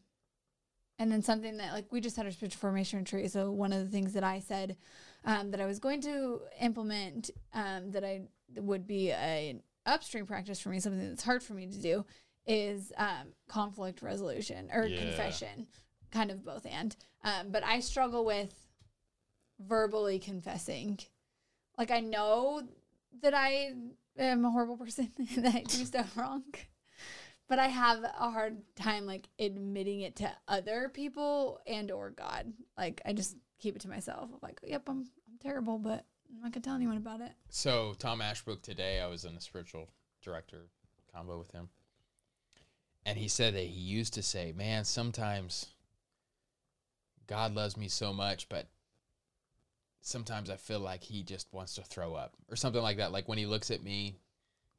and then something that like we just had our spiritual formation retreat. So one of the things that I said um, that I was going to implement um, that I would be a upstream practice for me, something that's hard for me to do, is um, conflict resolution or Yeah. confession, kind of both and. Um, but I struggle with verbally confessing. Like I know that I am a horrible person and that I do stuff wrong, but I have a hard time like admitting it to other people and or God. Like I just keep it to myself. I'm like, yep, I'm I'm terrible, but I'm not gonna tell anyone about it. So Tom Ashbrook today, I was in a spiritual director combo with him, and he said that he used to say, "Man, sometimes God loves me so much, but sometimes I feel like He just wants to throw up, or something like that. Like when He looks at me,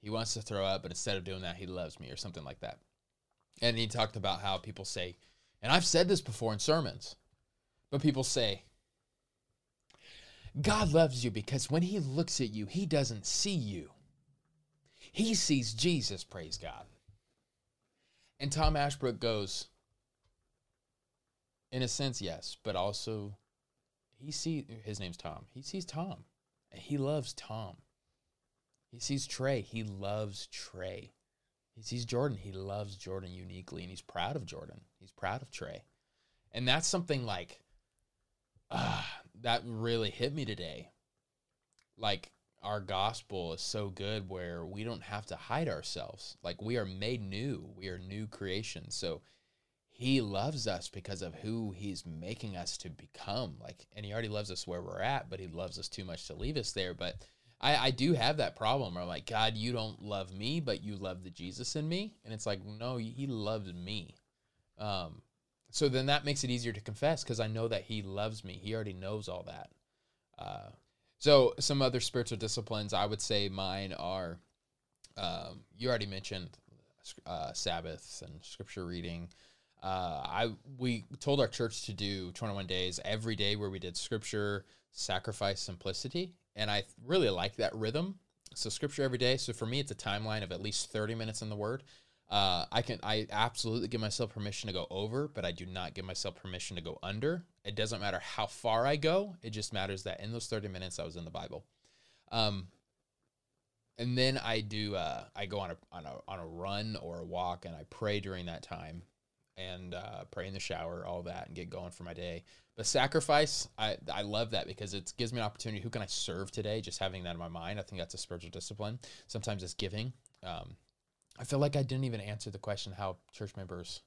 He wants to throw up, but instead of doing that, He loves me, or something like that." And he talked about how people say, And I've said this before in sermons, but people say, God loves you because when he looks at you, he doesn't see you. He sees Jesus, praise God. And Tom Ashbrook goes, in a sense, yes, but also he sees his name's Tom. He sees Tom. And he loves Tom. He sees Trey. He loves Trey. He sees Jordan. He loves Jordan uniquely and he's proud of Jordan. He's proud of Trey. And that's something like uh, that really hit me today. Like our gospel is so good where we don't have to hide ourselves. Like we are made new. We are new creations. So he loves us because of who he's making us to become. Like, and he already loves us where we're at, but he loves us too much to leave us there. But I, I do have that problem where I'm like, God, you don't love me, but you love the Jesus in me. And it's like, no, he loves me. Um, so then that makes it easier to confess because I know that he loves me. He already knows all that. Uh, so some other spiritual disciplines, I would say mine are, um, you already mentioned uh, Sabbaths and scripture reading. Uh, I we told our church to do 21 days every day where we did scripture, sacrifice, simplicity, and I really like that rhythm. So scripture every day. So for me, it's a timeline of at least 30 minutes in the Word. Uh, I can I absolutely give myself permission to go over, but I do not give myself permission to go under. It doesn't matter how far I go; it just matters that in those 30 minutes I was in the Bible. Um, and then I do uh, I go on a on a on a run or a walk, and I pray during that time and uh, pray in the shower, all that, and get going for my day. But sacrifice, I, I love that because it gives me an opportunity. Who can I serve today? Just having that in my mind, I think that's a spiritual discipline. Sometimes it's giving. Um, I feel like I didn't even answer the question how church members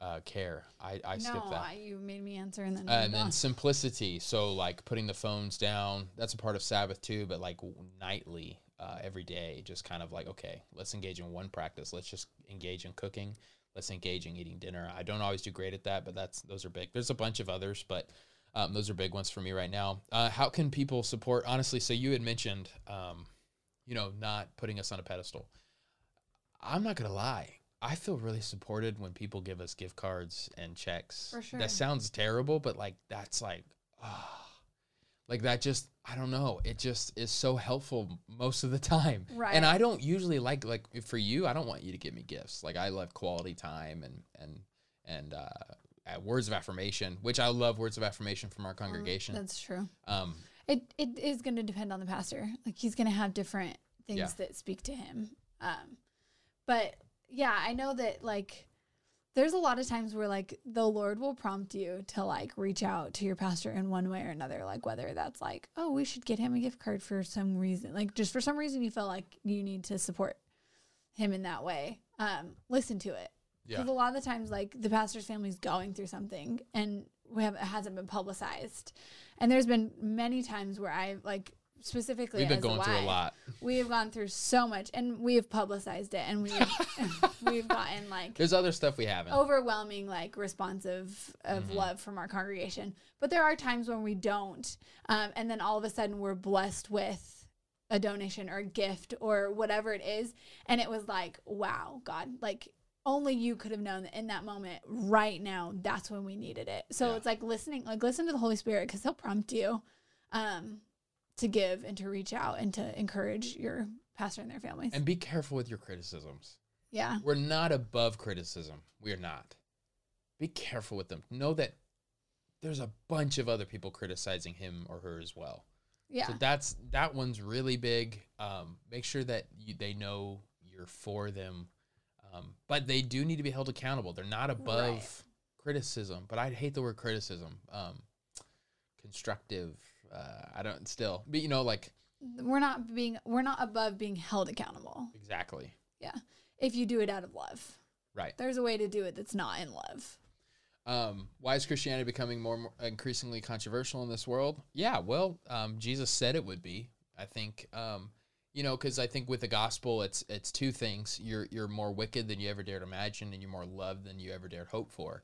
uh, care. I, I no, skipped that. I, you made me answer and then. Uh, and then simplicity. So like putting the phones down. That's a part of Sabbath too. But like nightly, uh, every day, just kind of like okay, let's engage in one practice. Let's just engage in cooking less engaging eating dinner. I don't always do great at that, but that's those are big. There's a bunch of others, but um, those are big ones for me right now. Uh, how can people support? Honestly, so you had mentioned, um, you know, not putting us on a pedestal. I'm not gonna lie. I feel really supported when people give us gift cards and checks. For sure. That sounds terrible, but like that's like, ah, like that just I don't know. It just is so helpful most of the time. Right. And I don't usually like like for you, I don't want you to give me gifts. Like I love quality time and and and uh, words of affirmation, which I love words of affirmation from our congregation. That's true. Um, It it is going to depend on the pastor. Like he's going to have different things Yeah. that speak to him. Um, but yeah, I know that like there's a lot of times where like the Lord will prompt you to like reach out to your pastor in one way or another. Like whether that's like, oh, we should get him a gift card for some reason, like just for some reason you feel like you need to support him in that way. Um, listen to it yeah. because a lot of the times like the pastor's family's going through something and we have it hasn't been publicized and there's been many times where i like specifically We've been as going through a lot. we have gone through so much and we have publicized it and we've we've gotten like There's other stuff we haven't. overwhelming like responsive of Mhm. love from our congregation but there are times when we don't um, and then all of a sudden we're blessed with a donation or a gift or whatever it is and it was like wow god like only you could have known that in that moment right now that's when we needed it so Yeah. it's like listening like listen to the holy spirit because he'll prompt you um to give and to reach out and to encourage your pastor and their families And be careful with your criticisms. yeah We're not above criticism. We are not. Be careful with them. Know that there's a bunch of other people criticizing him or her as well. yeah So that's that one's really big. Um, make sure that you, they know you're for them, um, but they do need to be held accountable. They're not above Right. criticism, but I hate the word criticism. Um, constructive. Uh, I don't still, but you know, like we're not being we're not above being held accountable exactly Yeah, if you do it out of love right. there's a way to do it that's not in love Um, why is Christianity becoming more, more increasingly controversial in this world? Yeah, well, um, Jesus said it would be. I think, um, you know, because I think with the gospel, it's it's two things. You're you're more wicked than you ever dared imagine, and you're more loved than you ever dared hope for.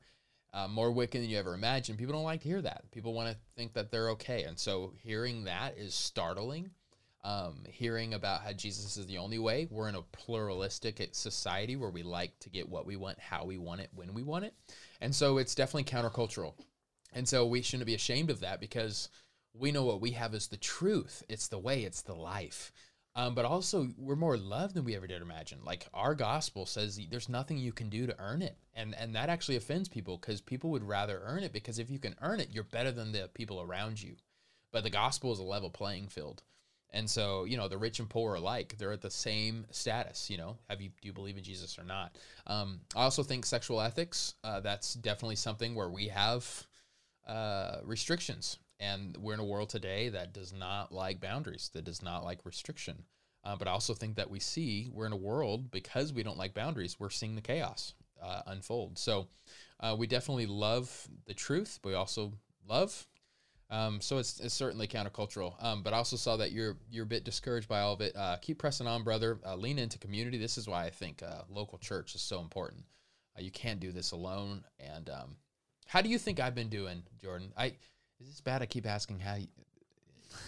Uh, more wicked than you ever imagined. People don't like to hear that. People want to think that they're okay, and so hearing that is startling. um, hearing about how Jesus is the only way. We're in a pluralistic society where we like to get what we want, how we want it, when we want it. And so it's definitely countercultural. And so we shouldn't be ashamed of that because we know what we have is the truth. It's the way, it's the life. Um, but also, we're more loved than we ever did imagine. Like our gospel says, there's nothing you can do to earn it, and and that actually offends people because people would rather earn it because if you can earn it, you're better than the people around you. But the gospel is a level playing field, and so you know the rich and poor alike, they're at the same status. You know, have you do you believe in Jesus or not? Um, I also think sexual ethics. Uh, that's definitely something where we have uh, restrictions and we're in a world today that does not like boundaries, that does not like restriction. Uh, but I also think that we see we're in a world because we don't like boundaries, we're seeing the chaos uh, unfold. So uh, we definitely love the truth, but we also love. Um, so it's, it's certainly countercultural. Um, but I also saw that you're you're a bit discouraged by all of it. Uh, keep pressing on, brother. Uh, lean into community. This is why I think uh, local church is so important. you can't do this alone. And um, how do you think I've been doing, Jordan? I is this bad? I keep asking how. You,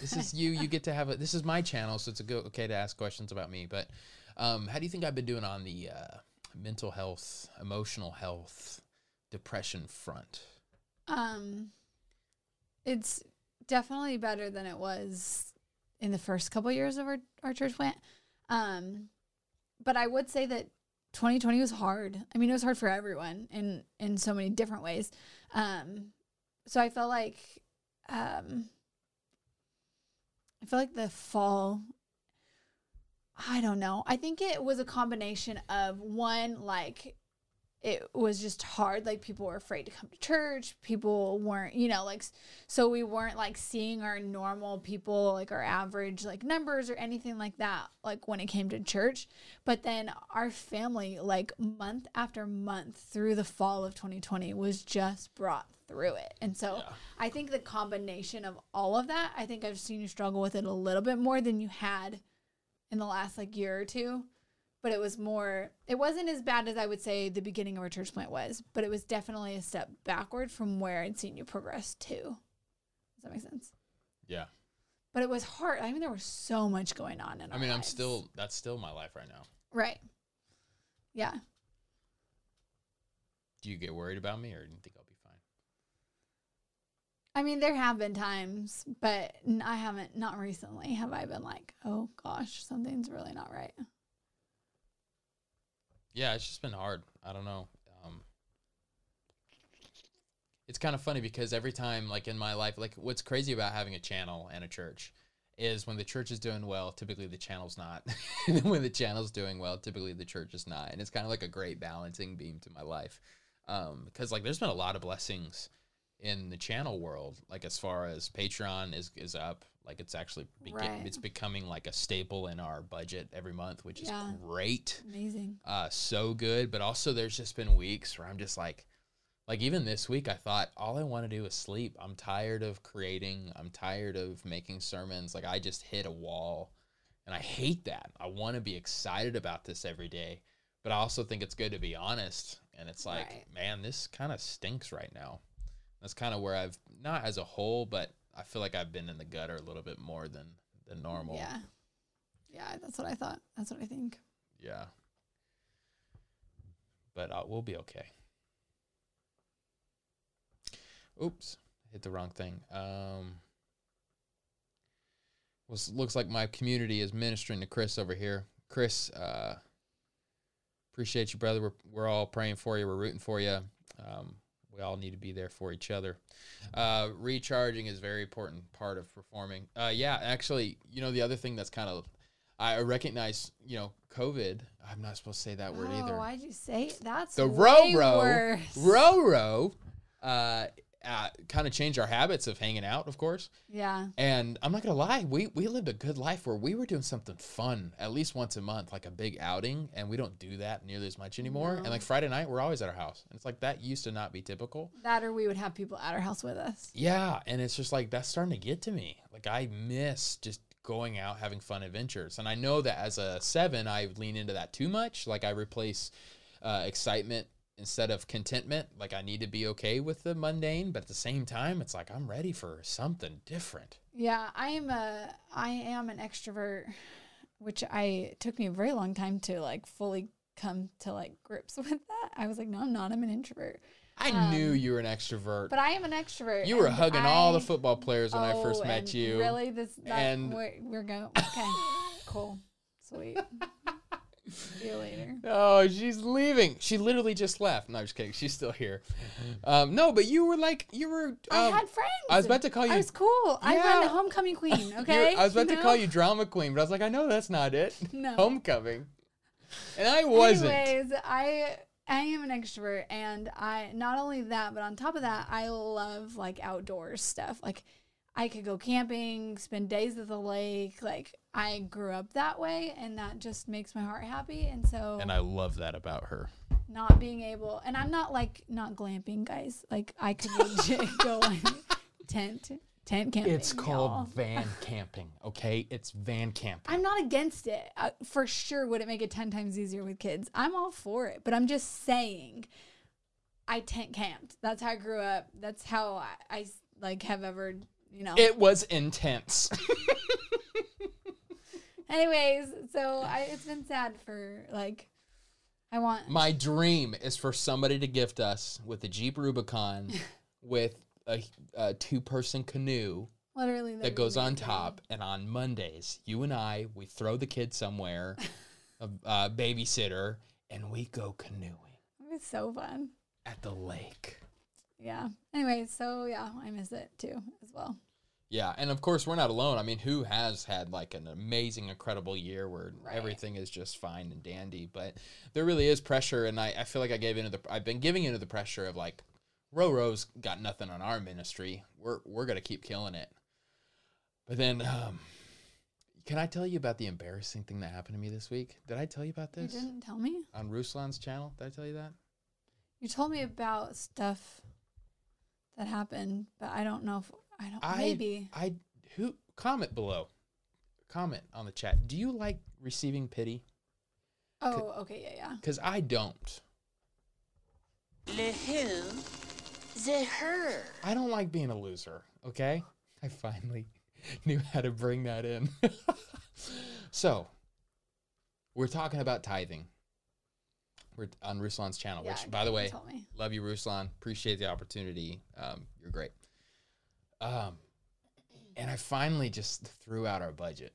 this is you. You get to have a. This is my channel, so it's a go, okay to ask questions about me. But um, how do you think I've been doing on the uh, mental health, emotional health, depression front? Um, it's definitely better than it was in the first couple years of our, our church plant. Um, but I would say that 2020 was hard. I mean, it was hard for everyone in in so many different ways. Um, so I felt like um I feel like the fall I don't know. I think it was a combination of one like it was just hard like people were afraid to come to church people weren't you know like so we weren't like seeing our normal people like our average like numbers or anything like that like when it came to church. But then our family like month after month through the fall of 2020 was just brought through it. And so yeah. i think the combination of all of that i think i've seen you struggle with it a little bit more than you had in the last like year or two but it was more it wasn't as bad as i would say the beginning of our church plant was but it was definitely a step backward from where i'd seen you progress to. Does that make sense? Yeah. But it was hard. I mean there was so much going on in i mean lives. i'm still that's still my life right now. Right. Yeah. Do you get worried about me or do you think i'll be fine? I mean there have been times but i haven't not recently have i been like oh gosh something's really not right yeah, it's just been hard. I don't know. Um, it's kind of funny because every time, like in my life, like what's crazy about having a channel and a church is when the church is doing well, typically the channel's not. and when the channel's doing well, typically the church is not. And it's kind of like a great balancing beam to my life. Um, because like there's been a lot of blessings in the channel world, like as far as Patreon is is up, like it's actually right. it's becoming like a staple in our budget every month, which yeah. is great. Amazing. Uh, so good. But also, there's just been weeks where I'm just like, like even this week, I thought all I want to do is sleep. I'm tired of creating. I'm tired of making sermons. Like I just hit a wall, and I hate that. I want to be excited about this every day, but I also think it's good to be honest. And it's like, right. man, this kind of stinks right now. That's kind of where I've not as a whole, but I feel like I've been in the gutter a little bit more than than normal. Yeah. Yeah, that's what I thought. That's what I think. Yeah. But uh, we'll be okay. Oops, hit the wrong thing. Um, was looks like my community is ministering to Chris over here. Chris, uh, appreciate you, brother. We're we're all praying for you. We're rooting for you. Um, we all need to be there for each other. Uh, recharging is a very important part of performing. Uh, yeah, actually, you know, the other thing that's kind of, I recognize, you know, COVID. I'm not supposed to say that word oh, either. Why'd you say that's the row row? Uh, uh, kind of changed our habits of hanging out, of course. Yeah. And I'm not gonna lie, we we lived a good life where we were doing something fun at least once a month, like a big outing, and we don't do that nearly as much anymore. No. And like Friday night, we're always at our house, and it's like that used to not be typical. That or we would have people at our house with us. Yeah, and it's just like that's starting to get to me. Like I miss just going out having fun adventures, and I know that as a seven, I lean into that too much. Like I replace uh, excitement instead of contentment like i need to be okay with the mundane but at the same time it's like i'm ready for something different Yeah, I am a I am an extrovert, which I took me a very long time to like fully come to like grips with that. I was like, no, I'm not. I'm an introvert. I Um, knew you were an extrovert. But I am an extrovert. you were hugging all the football players when I first Oh, met and you. Really, this that, and- we're, we're going. Okay, cool, sweet. See you later. Oh, she's leaving. She literally just left. No, I'm just kidding. She's still here. Um, no, but you were like you were. Um, I had friends. I was about to call you. I was cool. I Yeah. run the homecoming queen. Okay. I was about You to call you drama queen, but I was like, I know that's not it. No. Homecoming. And I wasn't. Anyways, I I am an extrovert, and I not only that, but on top of that, I love like outdoor stuff. Like I could go camping, spend days at the lake. Like I grew up that way, and that just makes my heart happy. And so, And I love that about her. not being able, and I'm not like not glamping, guys. Like I could legit go on tent tent camping. It's called y'all. van camping, okay? It's van camping. I'm not against it. Uh, for sure, would it make it 10 times easier with kids? I'm all for it. But I'm just saying, I tent camped. That's how I grew up. That's how I like have ever, you know. It was intense. Anyways, so I, it's been sad for like, I want. My dream is for somebody to gift us with a Jeep Rubicon with a, a two person canoe Literally, that goes on top. And on Mondays, you and I, we throw the kids somewhere, a, a babysitter, and we go canoeing It's so fun. at the lake. Yeah. Anyway, so yeah, I miss it too as well. Yeah, and of course we're not alone. I mean, who has had like an amazing, incredible year where Right. everything is just fine and dandy? But there really is pressure, and I, I feel like I gave into the I've been giving into the pressure of like, Roro's got nothing on our ministry. We're we're gonna keep killing it. But then, um, can I tell you about the embarrassing thing that happened to me this week? Did I tell you about this? You didn't tell me. on Ruslan's channel? Did I tell you that? You told me about stuff that happened, but I don't know if I don't. I maybe. I who comment below, comment on the chat. Do you like receiving pity? Oh, okay, yeah, yeah. Because I don't. Le who? The her. I don't like being a loser, okay? I finally knew how to bring that in. so, we're talking about tithing. We're on Ruslan's channel, Yeah, which, by the way, love you, Ruslan. Appreciate the opportunity. Um, you're great. Um, and I finally just threw out our budget.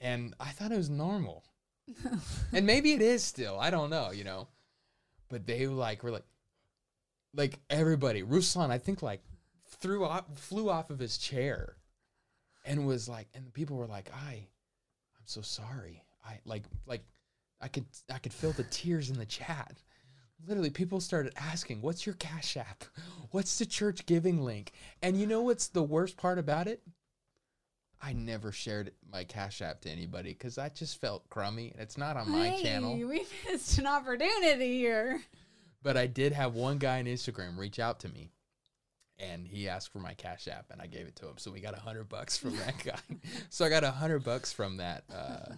And I thought it was normal. and maybe it is still. I don't know, you know. But they like were like like everybody, Ruslan, I think like threw off flew off of his chair and was like and the people were like, I I'm so sorry. I like like I could I could feel the tears in the chat. Literally, people started asking, "What's your Cash App? What's the church giving link?" And you know what's the worst part about it? I never shared my Cash App to anybody because i just felt crummy. and It's not on my hey, channel, We missed an opportunity here. but I did have one guy on Instagram reach out to me, and he asked for my Cash App, and I gave it to him. So we got a hundred bucks from that guy. so I got a hundred bucks from that uh,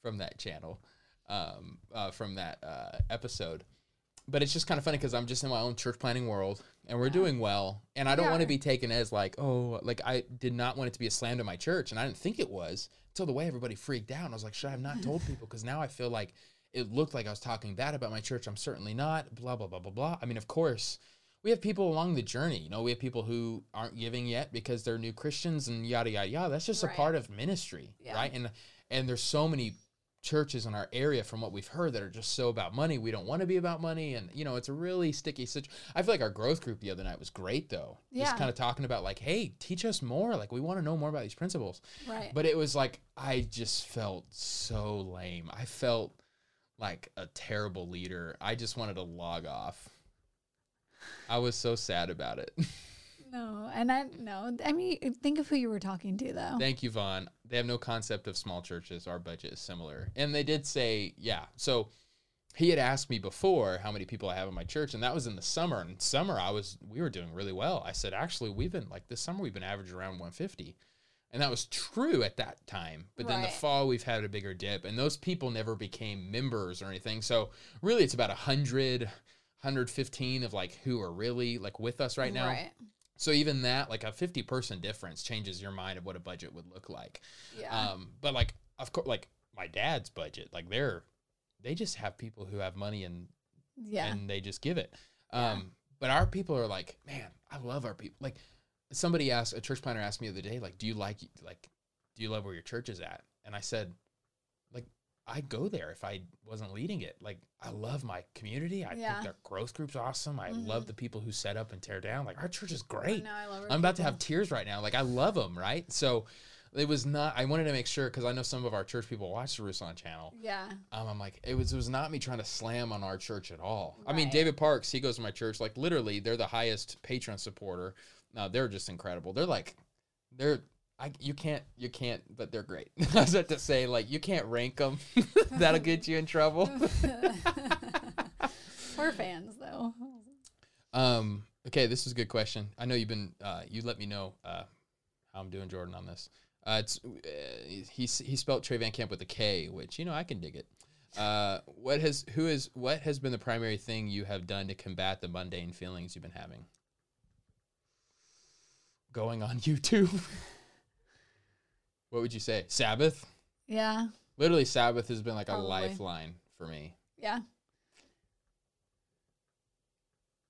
from that channel, um, uh, from that uh, episode. But it's just kind of funny because I'm just in my own church planning world, and we're doing well. And I don't We want to be taken as like, oh, like I did not want it to be a slam to my church, and I didn't think it was until the way everybody freaked out. And I was like, should I have not told people? Because now I feel like it looked like I was talking bad about my church. I'm certainly not. Blah blah blah blah blah. I mean, of course, we have people along the journey. You know, we have people who aren't giving yet because they're new Christians and yada yada yada. That's just Right. a part of ministry, Yeah. right? And and there's so many churches in our area from what we've heard that are just so about money. We don't want to be about money, and you know, it's a really sticky situation. I feel like our growth group the other night was great though. Yeah. Just kind of talking about like, hey, teach us more. Like we want to know more about these principles. Right. But it was like I just felt so lame. I felt like a terrible leader. I just wanted to log off. I was so sad about it. no, and I no. I mean, think of who you were talking to, though. Thank you, Vaughn. They have no concept of small churches. Our budget is similar. And they did say, yeah. So he had asked me before how many people I have in my church, and that was in the summer. And summer, I was we were doing really well. I said, actually, we've been like this summer, we've been averaging around 150. And that was true at that time. But then the fall, we've had a bigger dip, and those people never became members or anything. So really, it's about 100, 115 of like who are really like with us right now. Right. So even that, like a 50 person difference changes your mind of what a budget would look like. Yeah. Um, but like, of course, like my dad's budget, like they're, they just have people who have money and, yeah. and they just give it. Yeah. Um, but our people are like, man, I love our people. Like somebody asked, a church planner asked me the other day, like, do you like, like, do you love where your church is at? And I said, I'd go there if I wasn't leading it. Like, I love my community. I Yeah. think their growth group's awesome. I love Mhm. the people who set up and tear down. Like, our church is great. I love I'm about to have tears right now. Like, I love them, right? So it was not, I wanted to make sure, because I know some of our church people watch the Ruslan channel. Yeah. Um, I'm like, it was it was not me trying to slam on our church at all. I mean, David Parks, he goes to my church. Like literally, they're the highest patron supporter. No, they're just incredible. They're like, they're I you can't you can't, but they're great. I was about to say like you can't rank them. That'll get you in trouble. We're fans though. Um. Okay, this is a good question. I know you've been. Uh, you let me know uh, how I'm doing, Jordan, on this. Uh, it's uh, he he spelled Trey Van Camp with a K, which you know I can dig it. Uh, what has who is what has been the primary thing you have done to combat the mundane feelings you've been having? Going on YouTube. What would you say? Sabbath. Yeah. Literally, Sabbath has been like a lifeline for me. Yeah.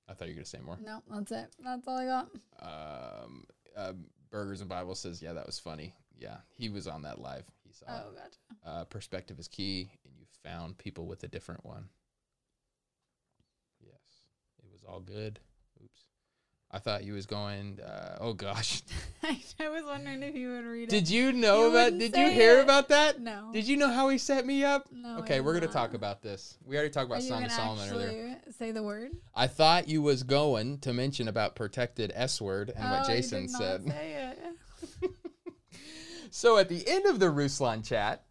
I thought you were gonna say more. No, that's it. That's all I got. um, uh, Burgers and Bible says, yeah, that was funny. Yeah, he was on that live. He saw. Oh, gotcha. Uh, perspective is key, and you found people with a different one. Yes, it was all good. I thought you was going. Uh, oh gosh, I was wondering if you would read it. did you know You about? Did you hear it. about that? No. Did you know how he set me up? No. Okay, we're gonna talk about this. We already talked about you Song of Solomon earlier. say the word? I thought you was going to mention about protected S word and what Oh, you Jason did not said. say it. So at the end of the Ruslan chat,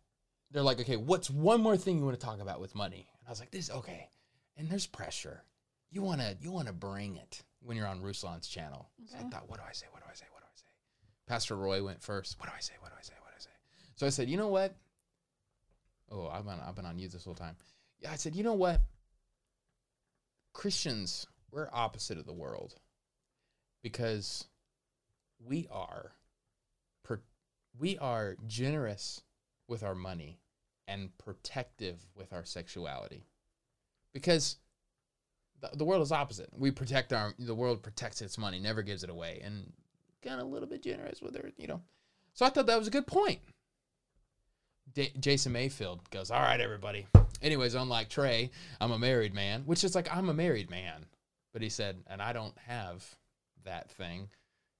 they're like, okay, what's one more thing you want to talk about with money? And I was like, this okay. And there's pressure. You wanna you wanna bring it when you're on Ruslan's channel. So I thought, what do I say? What do I say? What do I say? Pastor Roy went first. What do I say? What do I say? What do I say? So I said, you know what? Oh, I've been I've been on you this whole time. Yeah, I said, you know what? Christians, we're opposite of the world because we are per- we are generous with our money and protective with our sexuality because the, the world is opposite. We protect our the world protects its money never gives it away and kind of a little bit generous with it you know. So i thought that was a good point. D- jason mayfield goes all right everybody. Anyways unlike trey i'm a married man which is like i'm a married man. But he said and i don't have that thing.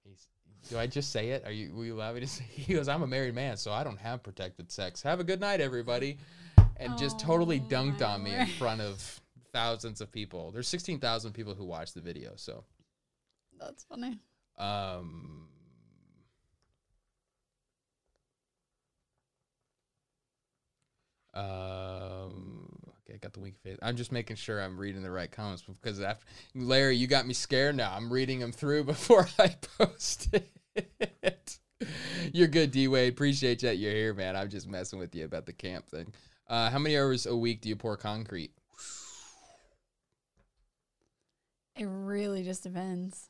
He's do I just say it? Are you will you allow me to say? He goes, I'm a married man, so I don't have protected sex. Have a good night, everybody, and just totally Oh, dunked on me in front of thousands of people. There's 16,000 people who watched the video, so That's funny. um. Um. Okay, I got the wink face. I'm just making sure I'm reading the right comments because after Larry, you got me scared. Now I'm reading them through before I post it. You're good, D Wade. Appreciate that you're here, man. I'm just messing with you about the camp thing. Uh, how many hours a week do you pour concrete? It really just depends.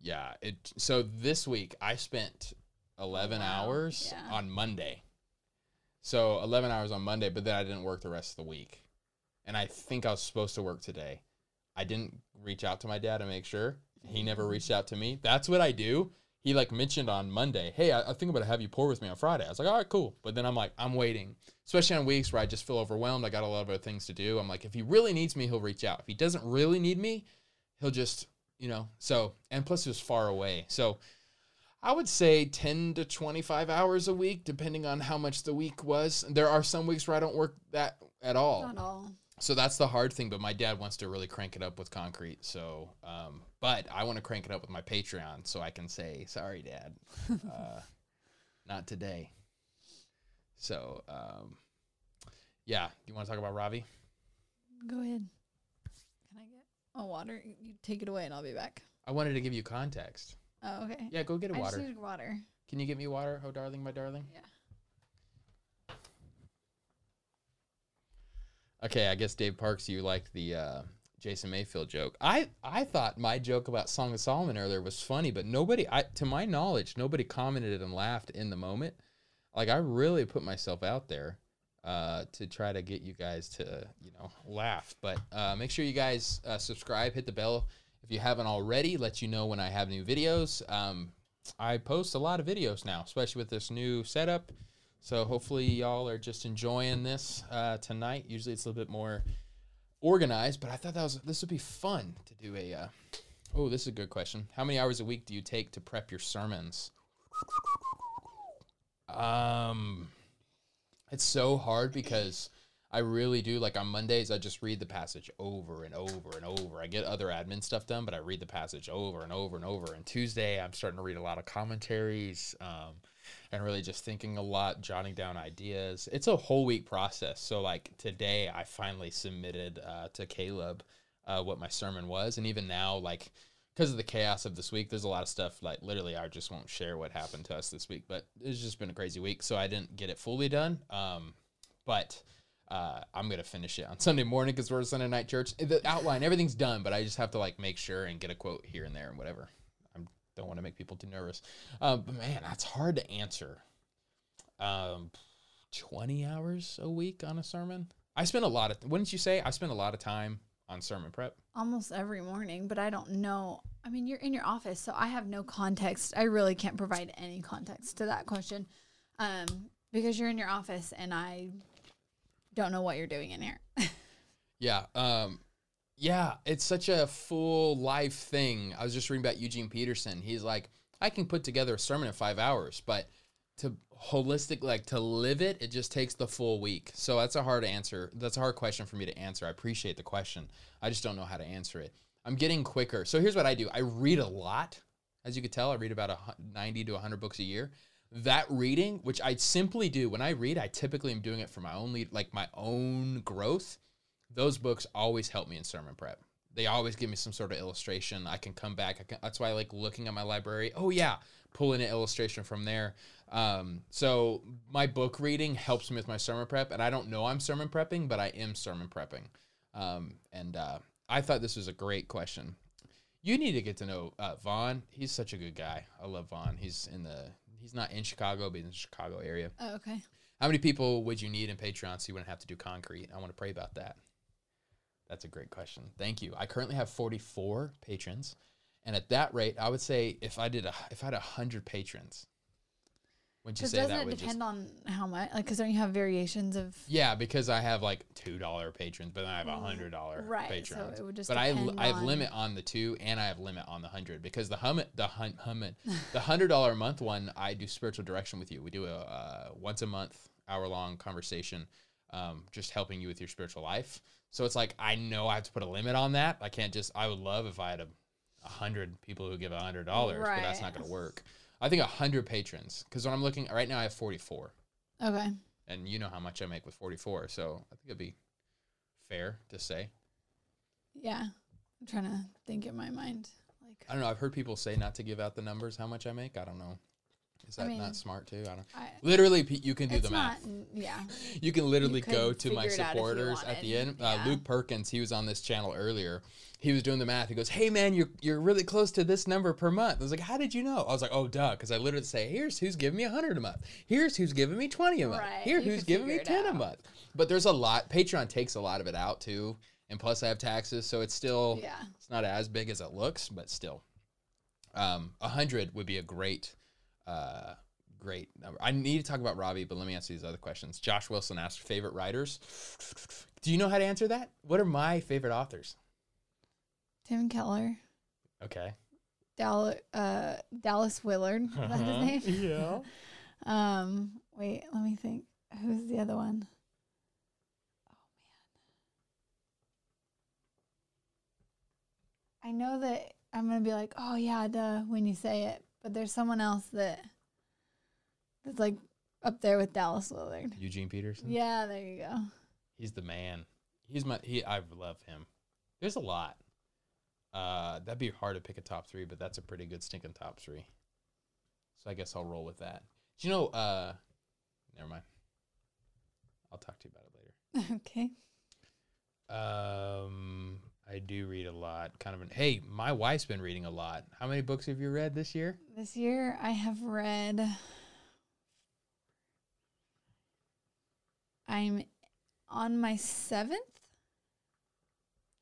Yeah. It. So this week I spent 11 Wow, hours yeah. on Monday. So 11 hours on Monday, but then I didn't work the rest of the week. And I think I was supposed to work today. I didn't reach out to my dad to make sure. He never reached out to me. That's what I do. He like mentioned on Monday, hey, I, I think I'm gonna have you pour with me on Friday. I was like, all right, cool. But then I'm like, I'm waiting, especially on weeks where I just feel overwhelmed. I got a lot of other things to do. I'm like, if he really needs me, he'll reach out. If he doesn't really need me, he'll just, you know. So and plus it was far away. So I would say 10 to 25 hours a week, depending on how much the week was. There are some weeks where I don't work that at all. Not all. So that's the hard thing. But my dad wants to really crank it up with concrete. So, um, but I want to crank it up with my Patreon so I can say, sorry, dad, uh, not today. So, um, yeah. Do you want to talk about Ravi? Go ahead. A water? You take it away and I'll be back. I wanted to give you context. Oh, okay. Yeah, go get a I water. just need water. Can you get me water? Oh, darling, my darling. Yeah. Okay, I guess Dave Parks, you liked the uh, Jason Mayfield joke. I I thought my joke about Song of Solomon earlier was funny, but nobody, I to my knowledge, nobody commented and laughed in the moment. Like I really put myself out there uh, to try to get you guys to you know laugh. But uh, make sure you guys uh, subscribe, hit the bell if you haven't already. Let you know when I have new videos. Um, I post a lot of videos now, especially with this new setup. So hopefully y'all are just enjoying this uh, tonight. Usually it's a little bit more organized, but I thought that was this would be fun to do a. Uh, oh, this is a good question. How many hours a week do you take to prep your sermons? Um, it's so hard because I really do like on Mondays I just read the passage over and over and over. I get other admin stuff done, but I read the passage over and over and over. And Tuesday I'm starting to read a lot of commentaries. Um, and really just thinking a lot, jotting down ideas. It's a whole week process. So like today, I finally submitted uh, to Caleb uh, what my sermon was, and even now, like because of the chaos of this week, there's a lot of stuff like literally I just won't share what happened to us this week. But it's just been a crazy week, so I didn't get it fully done. Um, but uh, I'm gonna finish it on Sunday morning because we're a Sunday night church. The outline, everything's done, but I just have to like make sure and get a quote here and there and whatever I don't want to make people too nervous. Um, but man, that's hard to answer. Um, 20 hours a week on a sermon. I spend a lot of, wouldn't you say? I spend a lot of time on sermon prep. Almost every morning, but I don't know. I mean, you're in your office, so I have no context. I really can't provide any context to that question um, because you're in your office and I don't know what you're doing in here. yeah. Um, yeah, it's such a full life thing. I was just reading about Eugene Peterson. He's like, I can put together a sermon in five hours, but to holistic, like to live it, it just takes the full week. So that's a hard answer. That's a hard question for me to answer. I appreciate the question. I just don't know how to answer it. I'm getting quicker. So here's what I do I read a lot. As you could tell, I read about a 90 to 100 books a year. That reading, which I simply do when I read, I typically am doing it for my own lead, like my own growth those books always help me in sermon prep. They always give me some sort of illustration. I can come back. Can, that's why I like looking at my library. Oh yeah, pulling an illustration from there. Um, so my book reading helps me with my sermon prep, and I don't know I'm sermon prepping, but I am sermon prepping. Um, and uh, I thought this was a great question. You need to get to know uh, Vaughn. He's such a good guy. I love Vaughn. He's in the he's not in Chicago, but in the Chicago area. Oh, okay. How many people would you need in Patreon so you wouldn't have to do concrete? I want to pray about that. That's a great question. Thank you. I currently have 44 patrons, and at that rate, I would say if I did a if I had a hundred patrons, would you say doesn't that it would depend just on how much? Like, because don't you have variations of? yeah? Because I have like two dollar patrons, but then I have a hundred dollar Right, so patrons. it would just but I I have limit on the two, and I have limit on the hundred because the hum the hun, hummet the hundred dollar a month one I do spiritual direction with you. We do a uh, once a month hour long conversation, um, just helping you with your spiritual life. So it's like I know I have to put a limit on that. I can't just. I would love if I had a, a hundred people who give a hundred dollars, but that's not going to work. I think a hundred patrons because when I'm looking right now, I have forty four, Okay. and you know how much I make with forty four. So I think it'd be fair to say. Yeah. I'm trying to think in my mind. Like, I don't know. I've heard people say not to give out the numbers how much I make. I don't know. Is I that mean, not smart too? I don't. I, Literally, you can do it's the not. math. Yeah. You can literally could go to my figure it out if you supporters at the end. Uh, Luke Perkins, he was on this channel earlier. He was doing the math. He goes, "Hey man, you're you're really close to this number per month." I was like, "How did you know?" I was like, "Oh, duh," because I literally say, "Here's who's giving me a hundred a month. Here's who's giving me twenty a month. Right, Here who's giving me ten a month." But there's a lot. Patreon takes a lot of it out too, and plus I have taxes, so it's still Yeah. it's not as big as it looks, but still, um, a hundred would be a great, uh, great number. I need to talk about Ravi, but let me answer these other questions. Josh Wilson asked favorite writers. Do you know how to answer that? What are my favorite authors? Tim Keller. Okay. Dal- uh, Dallas Willard. Is that Uh-huh. his name? Yeah. Um, wait, let me think. Who's the other one? Oh man. I know that I'm gonna be like, oh yeah, duh, when you say it, but there's someone else that that's like up there with Dallas Willard. Eugene Peterson. Yeah, there you go. He's the man. He's my he. I love him. There's a lot. Uh, that'd be hard to pick a top three, but that's a pretty good stinking top three. So I guess I'll roll with that. Do you know? Uh, never mind. I'll talk to you about it later. okay. Um, I do read a lot. Kind of an hey, my wife's been reading a lot. How many books have you read this year? This year I have read. I'm on my seventh.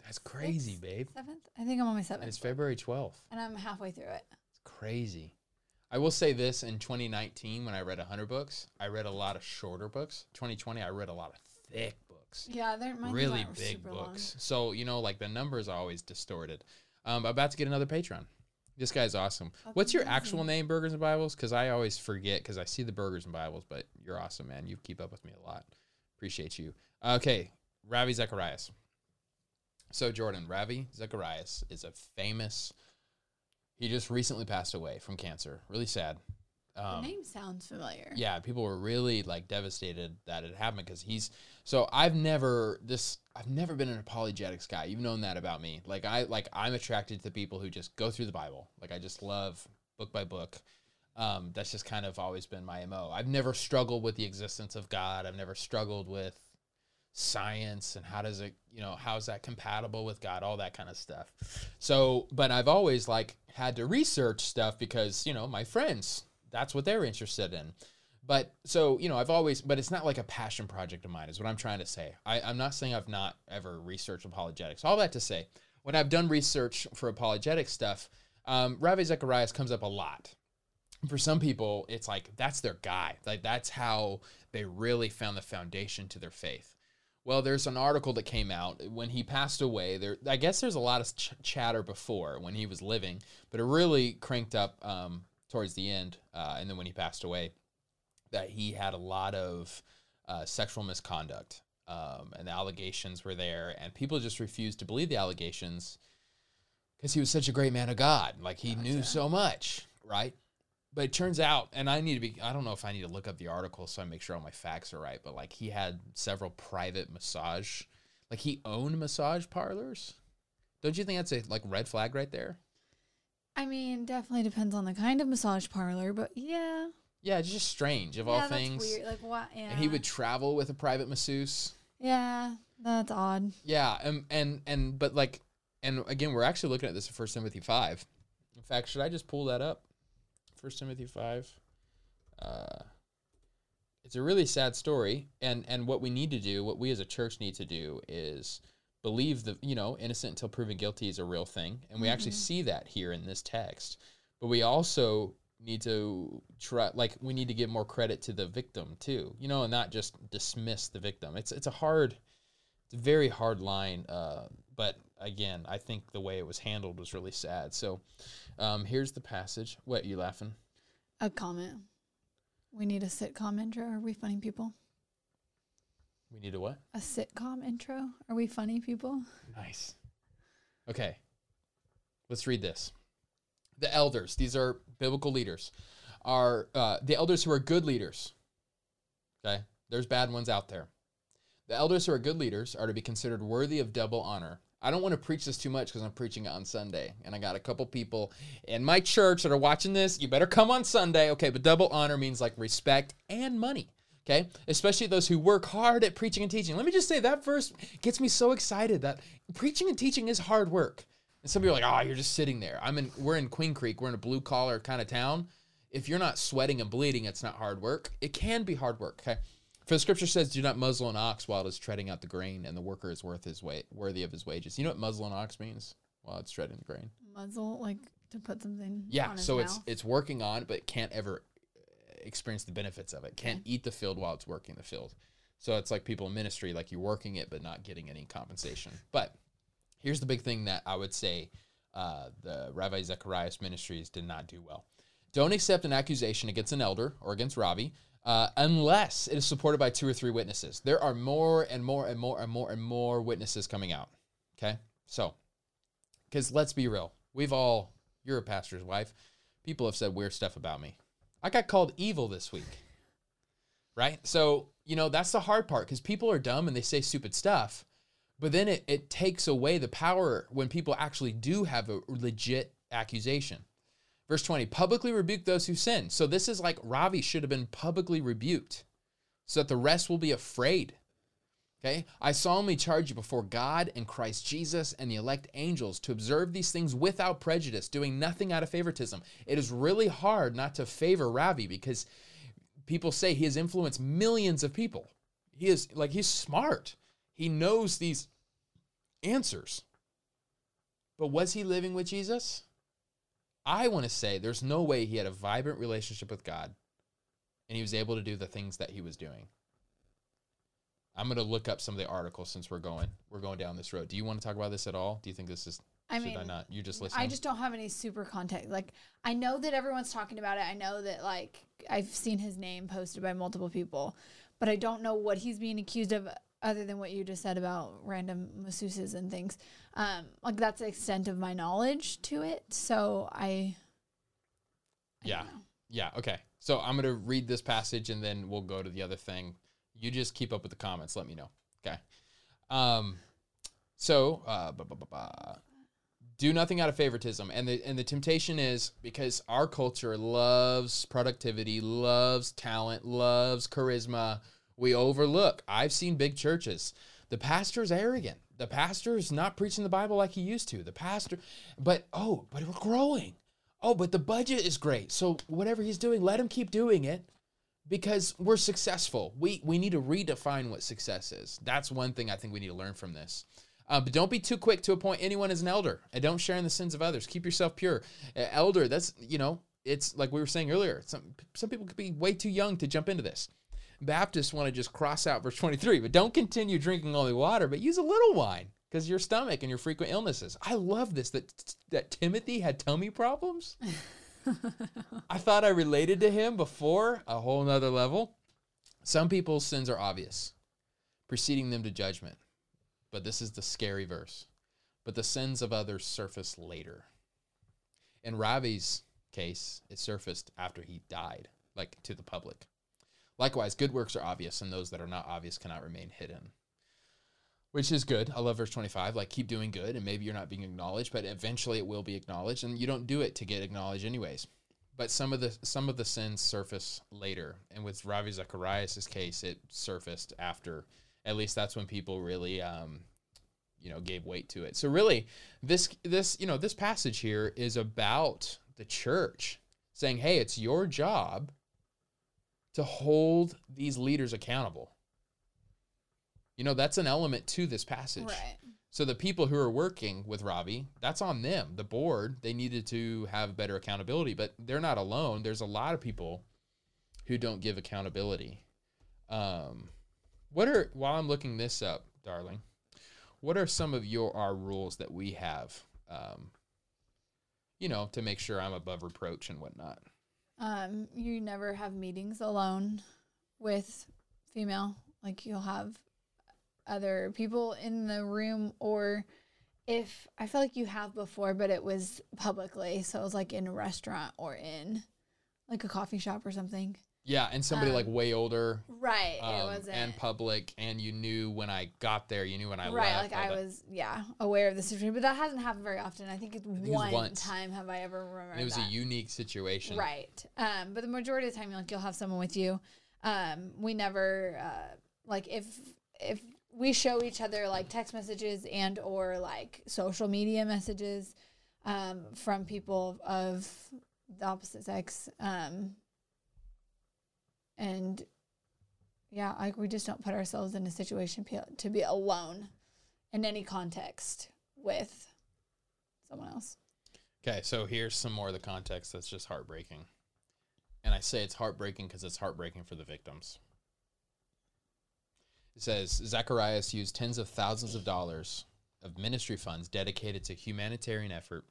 That's crazy, Sixth? babe. Seventh? I think I'm on my And seventh. it's February 12th. and I'm halfway through it. It's crazy. I will say this in 2019 when I read 100 books, I read a lot of shorter books. 2020 I read a lot of thick books. Yeah, they're really big super long. books. So, you know, like the numbers are always distorted. Um, I'm about to get another patron. This guy's awesome. That's What's your actual name, Burgers and Bibles? Because I always forget because I see the Burgers and Bibles, but you're awesome, man. You keep up with me a lot. Appreciate you. Okay, Ravi Zacharias. So, Jordan, Ravi Zacharias is a famous, he just recently passed away from cancer. Really sad. Um, the name sounds familiar. yeah, people were really like devastated that it happened because he's so I've never this I've never been an apologetics guy. You've known that about me. Like I like I'm attracted to people who just go through the Bible. Like I just love book by book. Um, that's just kind of always been my mo. I've never struggled with the existence of God. I've never struggled with science and how does it you know how's that compatible with god all that kind of stuff so but i've always like had to research stuff because you know my friends that's what they're interested in. But so you know i've always but it's not like a passion project of mine is what i'm trying to say. I, i'm not saying i've not ever researched apologetics. All that to say when i've done research for apologetic stuff um, ravi zacharias comes up a lot. For some people it's like that's their guy. Like that's how they really found the foundation to their faith. Well there's an article that came out. When he passed away there i guess there's a lot of ch- chatter before when he was living but it really cranked up um, towards the end uh, and then when he passed away that he had a lot of uh, sexual misconduct um, and the allegations were there and people just refused to believe the allegations because he was such a great man of god like he knew so much right but it turns out, and I need to be, I don't know if I need to look up the article so I make sure all my facts are right, but like he had several private massage, like he owned massage parlors. Don't you think that's a like red flag right there? I mean, definitely depends on the kind of massage parlor, but yeah. Yeah, it's just strange of yeah, all that's things. weird. Like what? Yeah. And he would travel with a private masseuse. Yeah, that's odd. Yeah, and and and but like, and again, we're actually looking at this in First Timothy five. In fact, should I just pull that up? First Timothy five. Uh, it's a really sad story, and and what we need to do, what we as a church need to do, is believe the you know innocent until proven guilty is a real thing, and we actually Mhm. see that here in this text. But we also need to try, like we need to give more credit to the victim too, you know, and not just dismiss the victim. It's it's a hard, it's a very hard line. Uh, but again, I think the way it was handled was really sad. So, um, here's the passage. What you laughing? A comment. We need a sitcom intro. Are we funny people? We need a what? A sitcom intro. Are we funny people? Nice. Okay. Let's read this. The elders, these are biblical leaders, are uh, the elders who are good leaders. Okay. There's bad ones out there. The elders who are good leaders are to be considered worthy of double honor. I don't want to preach this too much because I'm preaching it on Sunday. And I got a couple people in my church that are watching this. You better come on Sunday. Okay. But double honor means like respect and money. Okay. Especially those who work hard at preaching and teaching. Let me just say that verse gets me so excited that preaching and teaching is hard work. And some people are like, oh, you're just sitting there. I'm in, we're in Queen Creek. We're in a blue collar kind of town. If you're not sweating and bleeding, it's not hard work. It can be hard work. Okay. For the scripture says, do not muzzle an ox while it is treading out the grain, and the worker is worth his weight, worthy of his wages. You know what muzzle an ox means? While it's treading the grain. Muzzle, like to put something. Yeah. So it's mouth. it's working on, but it can't ever experience the benefits of it. Can't eat the field while it's working the field. So it's like people in ministry, like you're working it, but not getting any compensation. But here's the big thing that I would say uh, the Ravi Zacharias Ministries did not do well. Don't accept an accusation against an elder or against Ravi uh, unless it is supported by two or three witnesses. There are more and more and more and more and more witnesses coming out. Okay? So, because let's be real, we've all, you're a pastor's wife, people have said weird stuff about me. I got called evil this week. Right? So, you know, that's the hard part because people are dumb and they say stupid stuff. But then it, it takes away the power when people actually do have a legit accusation. Verse 20, publicly rebuke those who sin. So this is like Ravi should have been publicly rebuked so that the rest will be afraid. Okay? I solemnly charge you before God and Christ Jesus and the elect angels to observe these things without prejudice, doing nothing out of favoritism. It is really hard not to favor Ravi because people say he has influenced millions of people. He is like he's smart. He knows these answers. But was he living with Jesus? I want to say there's no way he had a vibrant relationship with God and he was able to do the things that he was doing. I'm going to look up some of the articles since we're going we're going down this road. Do you want to talk about this at all? Do you think this is I should mean, I not? You just listen. I just don't have any super context. Like, I know that everyone's talking about it. I know that, like, I've seen his name posted by multiple people, but I don't know what he's being accused of other than what you just said about random masseuses and things. Um, like, that's the extent of my knowledge to it. So I. I Yeah. Yeah, okay. So I'm going to read this passage and then we'll go to the other thing. You just keep up with the comments. Let me know. Okay. Um, so, uh, ba- ba- ba- ba. do nothing out of favoritism. And the, and the temptation is because our culture loves productivity, loves talent, loves charisma. We overlook. I've seen big churches. The pastor's arrogant. The pastor's not preaching the Bible like he used to. The pastor, but oh, but we're growing. Oh, but the budget is great. So whatever he's doing, let him keep doing it because we're successful. We we need to redefine what success is. That's one thing I think we need to learn from this. Uh, but don't be too quick to appoint anyone as an elder, and don't share in the sins of others. Keep yourself pure. Uh, elder, that's you know, it's like we were saying earlier. Some some people could be way too young to jump into this. Baptists want to just cross out verse 23, but don't continue drinking only water, but use a little wine because your stomach and your frequent illnesses. I love this that that Timothy had tummy problems. I thought I related to him before a whole nother level. Some people's sins are obvious, preceding them to judgment. But this is the scary verse. But the sins of others surface later. In Ravi's case, it surfaced after he died, like to the public. Likewise, good works are obvious, and those that are not obvious cannot remain hidden. Which is good. I love verse 25. Like, keep doing good, and maybe you're not being acknowledged, but eventually it will be acknowledged, and you don't do it to get acknowledged anyways. But some of the some of the sins surface later, and with Ravi Zacharias' case, it surfaced after. At least that's when people really, um, you know, gave weight to it. So really, this this you know this passage here is about the church saying, "Hey, it's your job to hold these leaders accountable." You know, that's an element to this passage. Right. So the people who are working with Ravi, that's on them. The board, they needed to have better accountability, but they're not alone. There's a lot of people who don't give accountability. Um, what are while I'm looking this up, darling? What are some of your our rules that we have? Um, you know, to make sure I'm above reproach and whatnot. Um, you never have meetings alone with female. Like you'll have other people in the room, or if I feel like you have before, but it was publicly, so it was like in a restaurant or in like a coffee shop or something. Yeah, and somebody like Um, way older Right. it um, wasn't. and public, and you knew when I got there, you knew when I right, left. like I that. was, yeah, aware of the situation, but that hasn't happened very often. I think it's it was one once. time have I ever remembered. And it was that. a unique situation. Right. Um, but the majority of the time, like you'll have someone with you. Um, we never uh, like if if we show each other like text messages and or like social media messages um, from people of the opposite sex. Um, and yeah, like we just don't put ourselves in a situation to be alone in any context with someone else. Okay, so here's some more of the context that's just heartbreaking. And I say it's heartbreaking because it's heartbreaking for the victims. It says Zacharias used tens of thousands of dollars of ministry funds dedicated to humanitarian effort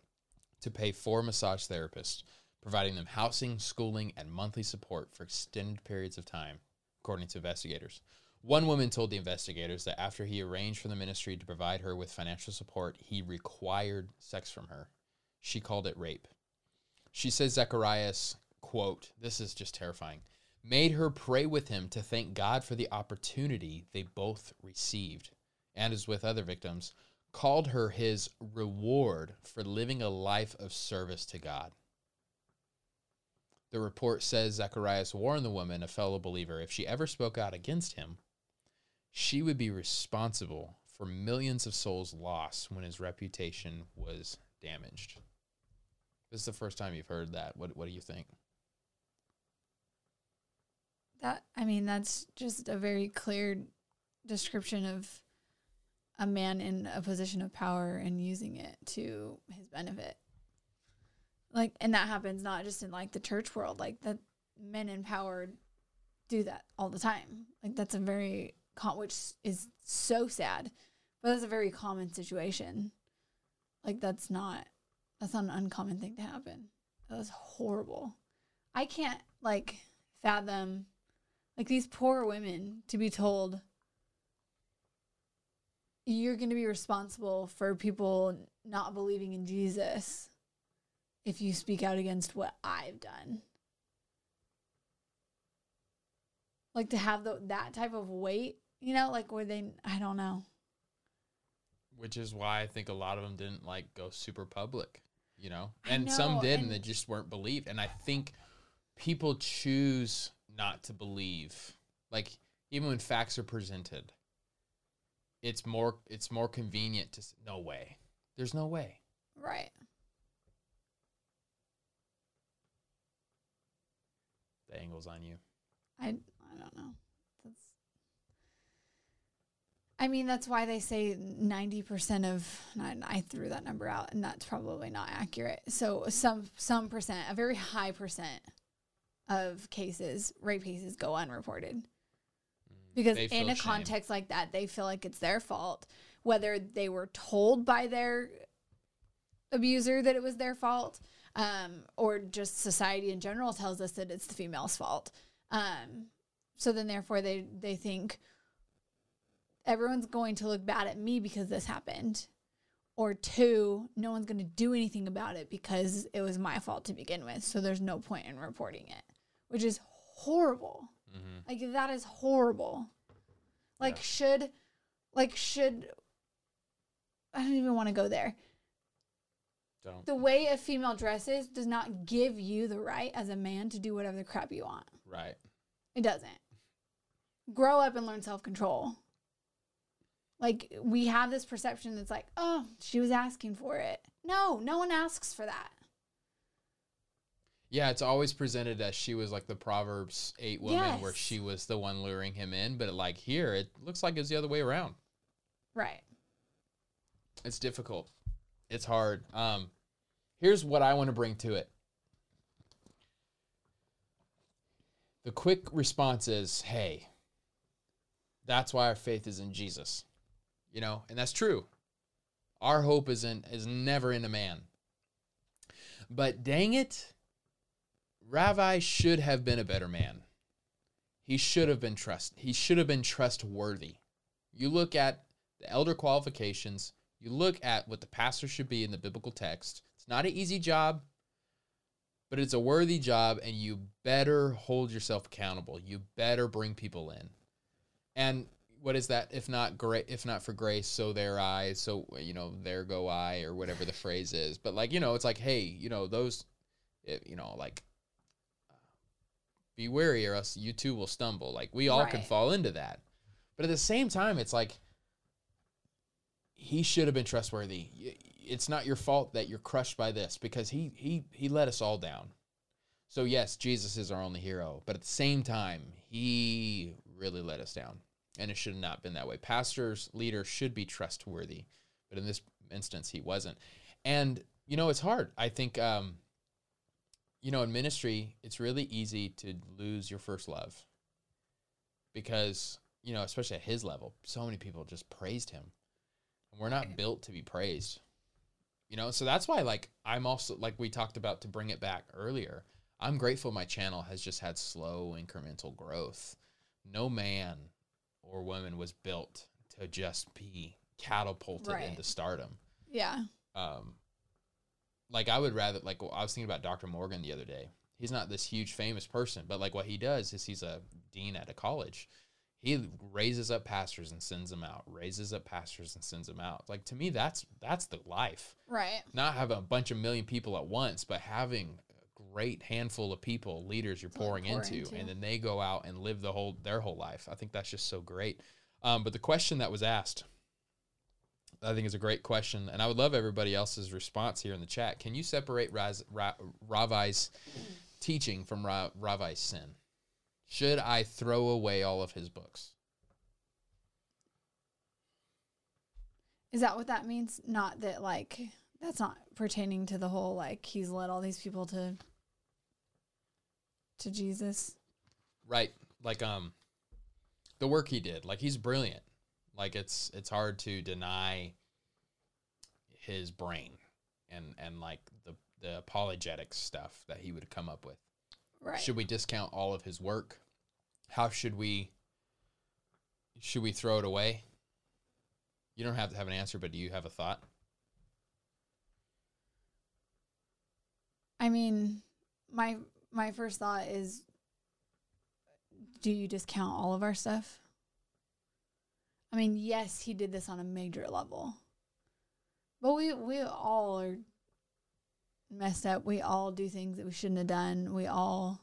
to pay four massage therapists, providing them housing, schooling, and monthly support for extended periods of time, according to investigators. One woman told the investigators that after he arranged for the ministry to provide her with financial support, he required sex from her. She called it rape. She says Zacharias, quote, this is just terrifying, made her pray with him to thank God for the opportunity they both received, and as with other victims, called her his reward for living a life of service to God. The report says Zacharias warned the woman, a fellow believer, if she ever spoke out against him, she would be responsible for millions of souls lost when his reputation was damaged. This is the first time you've heard that. What what do you think? That I mean, that's just a very clear description of a man in a position of power and using it to his benefit. Like, and that happens not just in like the church world, like that men in power do that all the time. Like that's a very which is so sad, but that's a very common situation. Like that's not that's not an uncommon thing to happen. That's horrible. I can't like fathom like these poor women to be told you're going to be responsible for people not believing in Jesus if you speak out against what I've done. Like to have the, that type of weight, you know, like where they, I don't know. Which is why I think a lot of them didn't like go super public, you know, and some did, and and- they just weren't believed. And I think people choose not to believe, like even when facts are presented, it's more it's more convenient to no way. There's no way. Right. The angle's on you. I I don't know. That's I mean, that's why they say 90% of I threw that number out and that's probably not accurate. So some some percent, a very high percent of cases, rape cases go unreported. Because They in a shame. context like that, they feel like it's their fault. Whether they were told by their abuser that it was their fault um, or just society in general tells us that it's the female's fault. Um, so then therefore they they think everyone's going to look bad at me because this happened. Or two no one's going to do anything about it because it was my fault to begin with so there's no point in reporting it which is horrible Mhm. like that is horrible like Yeah. should like should i don't even want to go there Don't. the way a female dresses does not give you the right as a man to do whatever the crap you want. Right. It doesn't. Grow up and learn self control. Like, we have this perception that's like, oh, she was asking for it. No, no one asks for that. Yeah, it's always presented as she was like the Proverbs 8 woman where she was the one luring him in, but like here it looks like it's the other way around. Right. It's difficult. It's hard. Um here's what I want to bring to it. The quick response is, "Hey, that's why our faith is in Jesus." You know, and that's true. Our hope is in is never in a man. But dang it, Ravi should have been a better man. He should have been trust. He should have been trustworthy. You look at the elder qualifications. You look at what the pastor should be in the biblical text. It's not an easy job, but it's a worthy job, and you better hold yourself accountable. You better bring people in. And what is that? If not great, if not for grace, so there I, so you know, there go I, or whatever the phrase is. But like you know, it's like, hey, you know, those, eh, you know, like be wary or else you too will stumble. Like we all can fall into that. But at the same time, it's like he should have been trustworthy. It's not your fault that you're crushed by this because he he he let us all down. So yes, Jesus is our only hero, but at the same time, he really let us down. And it should have not been that way. Pastors, leaders should be trustworthy, but in this instance he wasn't. And you know, it's hard. I think um you know, in ministry, it's really easy to lose your first love. Because, you know, especially at his level, so many people just praised him. And we're not built to be praised. You know, so that's why like I'm also like we talked about to bring it back earlier. I'm grateful my channel has just had slow incremental growth. No man or woman was built to just be catapulted Right. into stardom Yeah. um like I would rather like I was thinking about Dr. Morgan the other day. He's not this huge famous person, but like what he does is he's a dean at a college. He raises up pastors and sends them out. Raises up pastors and sends them out. Like to me that's that's the life. Right. Not having a bunch of million people at once, but having a great handful of people, leaders you're like, pouring into, into. and then they go out and live the whole their whole life. I think that's just so great. Um, but the question that was asked, I think is a great question, and I would love everybody else's response here in the chat. Can you separate Raz, Ra, Ravi's teaching from Ra, Ravi's sin? Should I throw away all of his books? Is that what that means? Not that like that's not pertaining to the whole like he's led all these people to to Jesus. Right, like um, the work he did. Like he's brilliant. Like it's it's hard to deny his brain and and like the the apologetics stuff that he would come up with. Right. Should we discount all of his work? How should we should we throw it away? You don't have to have an answer, but do you have a thought? I mean, my my first thought is do you discount all of our stuff? I mean, yes, he did this on a major level. But we we all are messed up. We all do things that we shouldn't have done. We all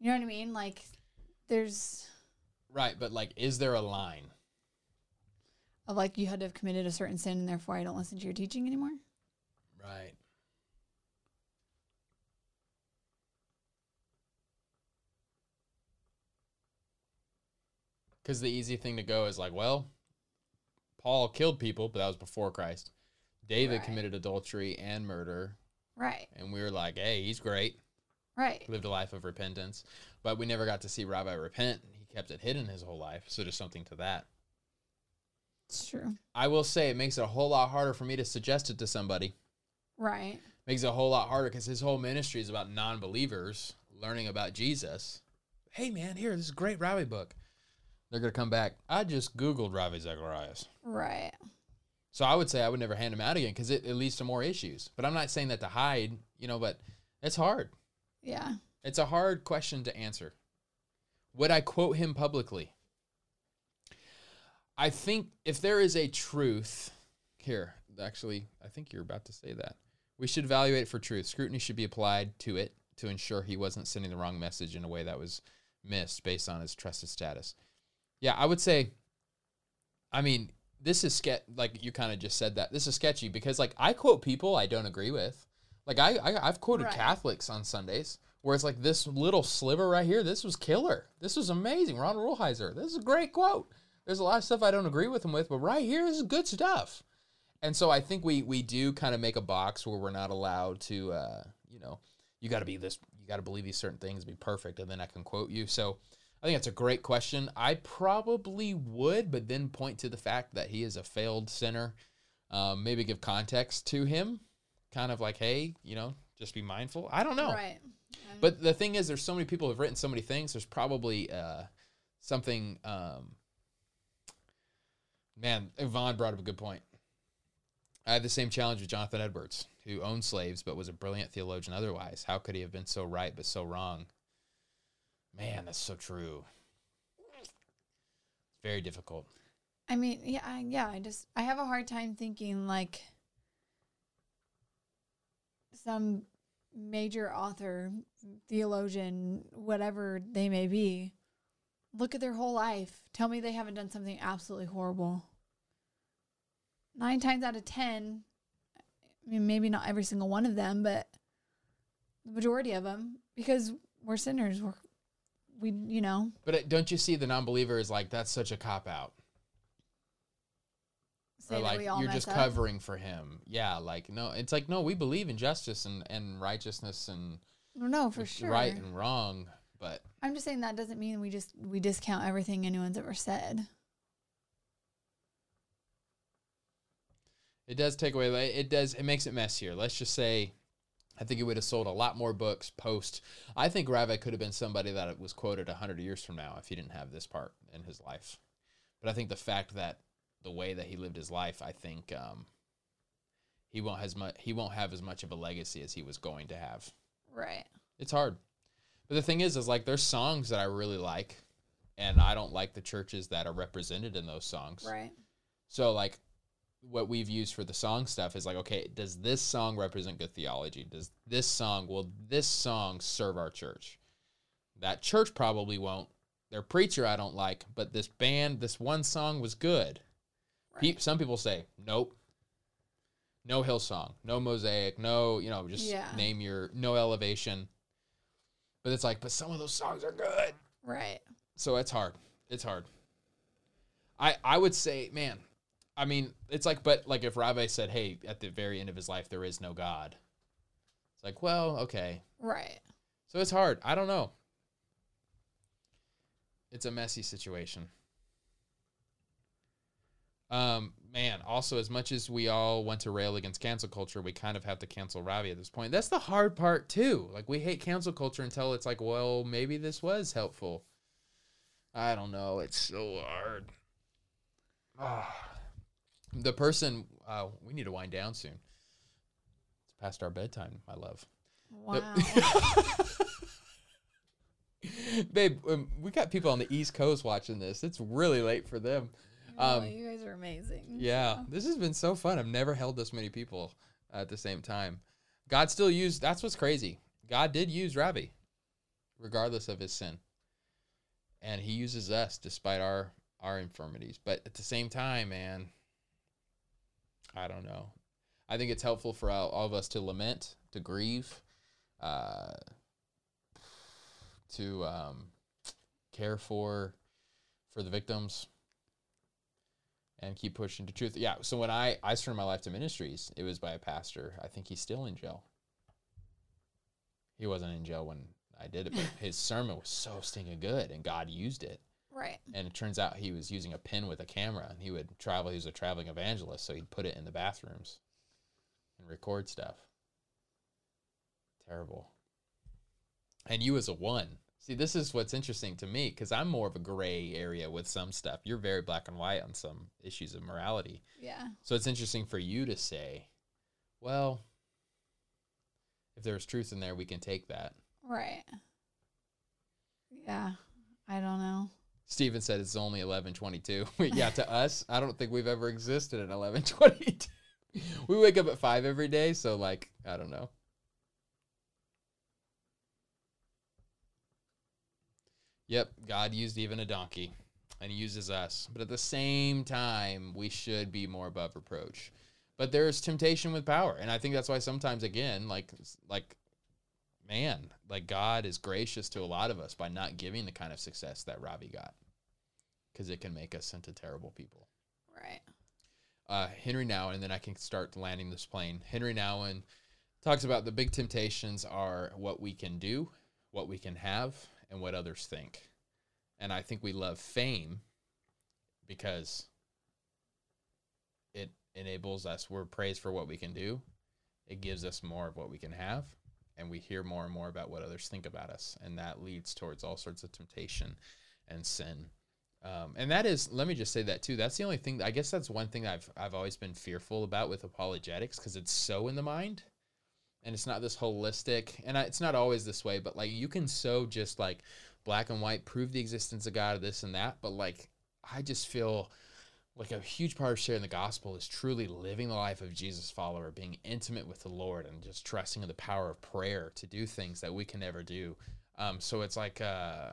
You know what I mean? Like there's Right, but like is there a line? of like you had to have committed a certain sin and therefore I don't listen to your teaching anymore. Right. Because the easy thing to go is like, well, Paul killed people, but that was before Christ. David Right. committed adultery and murder, Right. and we were like, hey, he's great. Right. Lived a life of repentance, but we never got to see Ravi repent. He kept it hidden his whole life. So there's something to that. It's true. I will say it makes it a whole lot harder for me to suggest it to somebody. Right. makes it a whole lot harder because his whole ministry is about non-believers learning about Jesus. Hey man, here this is a great Ravi book. They're gonna come back. I just googled Ravi Zacharias, Right. so I would say I would never hand him out again because it, it leads to more issues. But I'm not saying that to hide, you know. But it's hard. Yeah. It's a hard question to answer. Would I quote him publicly? I think if there is a truth here, actually, I think you're about to say that. We should evaluate it for truth. Scrutiny should be applied to it to ensure he wasn't sending the wrong message in a way that was missed based on his trusted status. Yeah, I would say, I mean, this is ske- like you kind of just said that. This is sketchy because like I quote people I don't agree with. Like I, I I've quoted Right. Catholics on Sundays where it's like this little sliver right here. This was killer. This was amazing. Ron Rolheiser. This is a great quote. There's a lot of stuff I don't agree with him with, but right here this is good stuff. And so I think we we do kind of make a box where we're not allowed to, uh, you know, you got to be this, you got to believe these certain things, be perfect, and then I can quote you. So I think that's a great question. I probably would, but then point to the fact that he is a failed sinner. Um, maybe give context to him, kind of like, hey, you know, just be mindful. I don't know. Right. But the thing is, there's so many people who've written so many things. There's probably uh, something. Um, man, Yvonne brought up a good point. I had the same challenge with Jonathan Edwards, who owned slaves but was a brilliant theologian otherwise. How could he have been so right but so wrong? Man, that's so true. It's very difficult. I mean, yeah, I, yeah. I just I have a hard time thinking like some major author, theologian, whatever they may be. Look at their whole life. Tell me they haven't done something absolutely horrible. Nine times out of ten, I mean, maybe not every single one of them, but the majority of them, because we're sinners. We're we, you know, But don't you see the non-believer is like that's such a cop out. say or like you're just up. covering for him. Yeah, like no, it's like no, we believe in justice and and righteousness and No, for sure. right and wrong, but I'm just saying that doesn't mean we just we discount everything anyone's ever said. it does take away. like, It does. It makes it messier. Let's just say, I think he would have sold a lot more books post. I think Rave could have been somebody that was quoted hundred years from now if he didn't have this part in his life. But I think the fact that the way that he lived his life, I think um, he won't has much. He won't have as much of a legacy as he was going to have. Right. It's hard. But the thing is, is like there's songs that I really like, and I don't like the churches that are represented in those songs. Right. So like what we've used for the song stuff is like, okay, does this song represent good theology? Does this song will this song serve our church? That church probably won't. their preacher I don't like, but this band, this one song was good. Peop some people say, nope. No Hillsong, no Mosaic, no, you know, just Yeah. name your no elevation. But it's like, but some of those songs are good. Right. So it's hard. It's hard. I I would say, man, I mean, it's like, but like if Ravi said, hey, at the very end of his life, there is no God. It's like, well, okay. Right. So it's hard. I don't know. It's a messy situation. Um, man, also as much as we all want to rail against cancel culture, we kind of have to cancel Ravi at this point. That's the hard part too. Like we hate cancel culture until it's like, well, maybe this was helpful. I don't know. It's so hard. Ah. The person, uh, we need to wind down soon. It's past our bedtime, my love. Wow. Babe, um, we got people on the East Coast watching this. It's really late for them. Oh, Um, you guys are amazing. Yeah, this has been so fun. I've never held this many people at the same time. God still used, that's what's crazy. God did use Ravi, regardless of his sin. And he uses us despite our our infirmities. But at the same time, man, I don't know. I think it's helpful for all, all of us to lament, to grieve, uh, to um, care for for the victims and keep pushing to truth. Yeah. So when I I surrendered my life to ministries, it was by a pastor. I think he's still in jail. He wasn't in jail when I did it, but his sermon was so stinking good, and God used it. Right. And it turns out he was using a pen with a camera, and he would travel. He was a traveling evangelist, so he'd put it in the bathrooms and record stuff. Terrible. And you as a one. See, this is what's interesting to me because I'm more of a gray area with some stuff. You're very black and white on some issues of morality. Yeah. So it's interesting for you to say, well, if there's truth in there, we can take that. Right. Yeah. I don't know. Steven said it's only 1122. yeah, to us, I don't think we've ever existed at 1122. we wake up at 5 every day, so like, I don't know. Yep, God used even a donkey and he uses us. But at the same time, we should be more above reproach. But there's temptation with power, and I think that's why sometimes again, like like man, like God is gracious to a lot of us by not giving the kind of success that Ravi got. Cuz it can make us into terrible people Right. uh, Henri Nouwen, and then I can start landing this plane. Henri Nouwen talks about the big temptations are what we can do, what we can have, and what others think. And I think we love fame because it enables us, we're praised for what we can do. It gives us more of what we can have, and we hear more and more about what others think about us. And that leads towards all sorts of temptation and sin. Um, and that is, let me just say that too. That's the only thing. I guess that's one thing I've I've always been fearful about with apologetics because it's so in the mind, and it's not this holistic. And I, it's not always this way, but like you can so just like black and white prove the existence of God, this and that. But like I just feel like a huge part of sharing the gospel is truly living the life of Jesus follower, being intimate with the Lord, and just trusting in the power of prayer to do things that we can never do. Um, so it's like uh,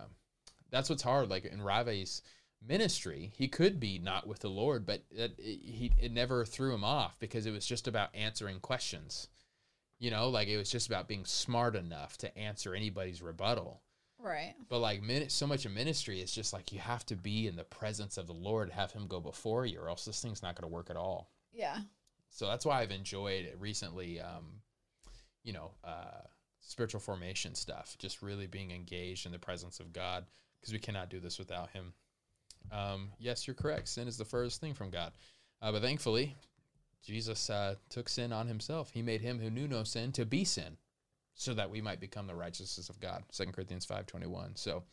that's what's hard. Like in Rave's ministry, he could be not with the Lord, but it, it, he it never threw him off because it was just about answering questions. You know, like it was just about being smart enough to answer anybody's rebuttal. Right. But like so much of ministry is just like you have to be in the presence of the Lord, have Him go before you, or else this thing's not going to work at all. Yeah. So that's why I've enjoyed it recently. Um, you know, uh, spiritual formation stuff, just really being engaged in the presence of God, because we cannot do this without Him. Um, yes, you're correct. Sin is the furthest thing from God, uh, but thankfully, Jesus uh, took sin on Himself. He made Him who knew no sin to be sin, so that we might become the righteousness of God. Second Corinthians five twenty one. So,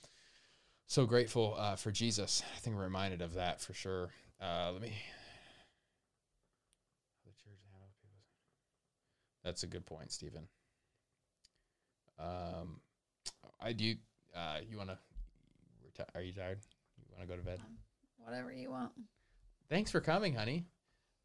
so grateful uh, for Jesus. I think we're reminded of that for sure. Uh, let me. That's a good point, Stephen. Um, I do. Uh, you want to? Are you tired? Want to go to bed? Whatever you want. Thanks for coming, honey.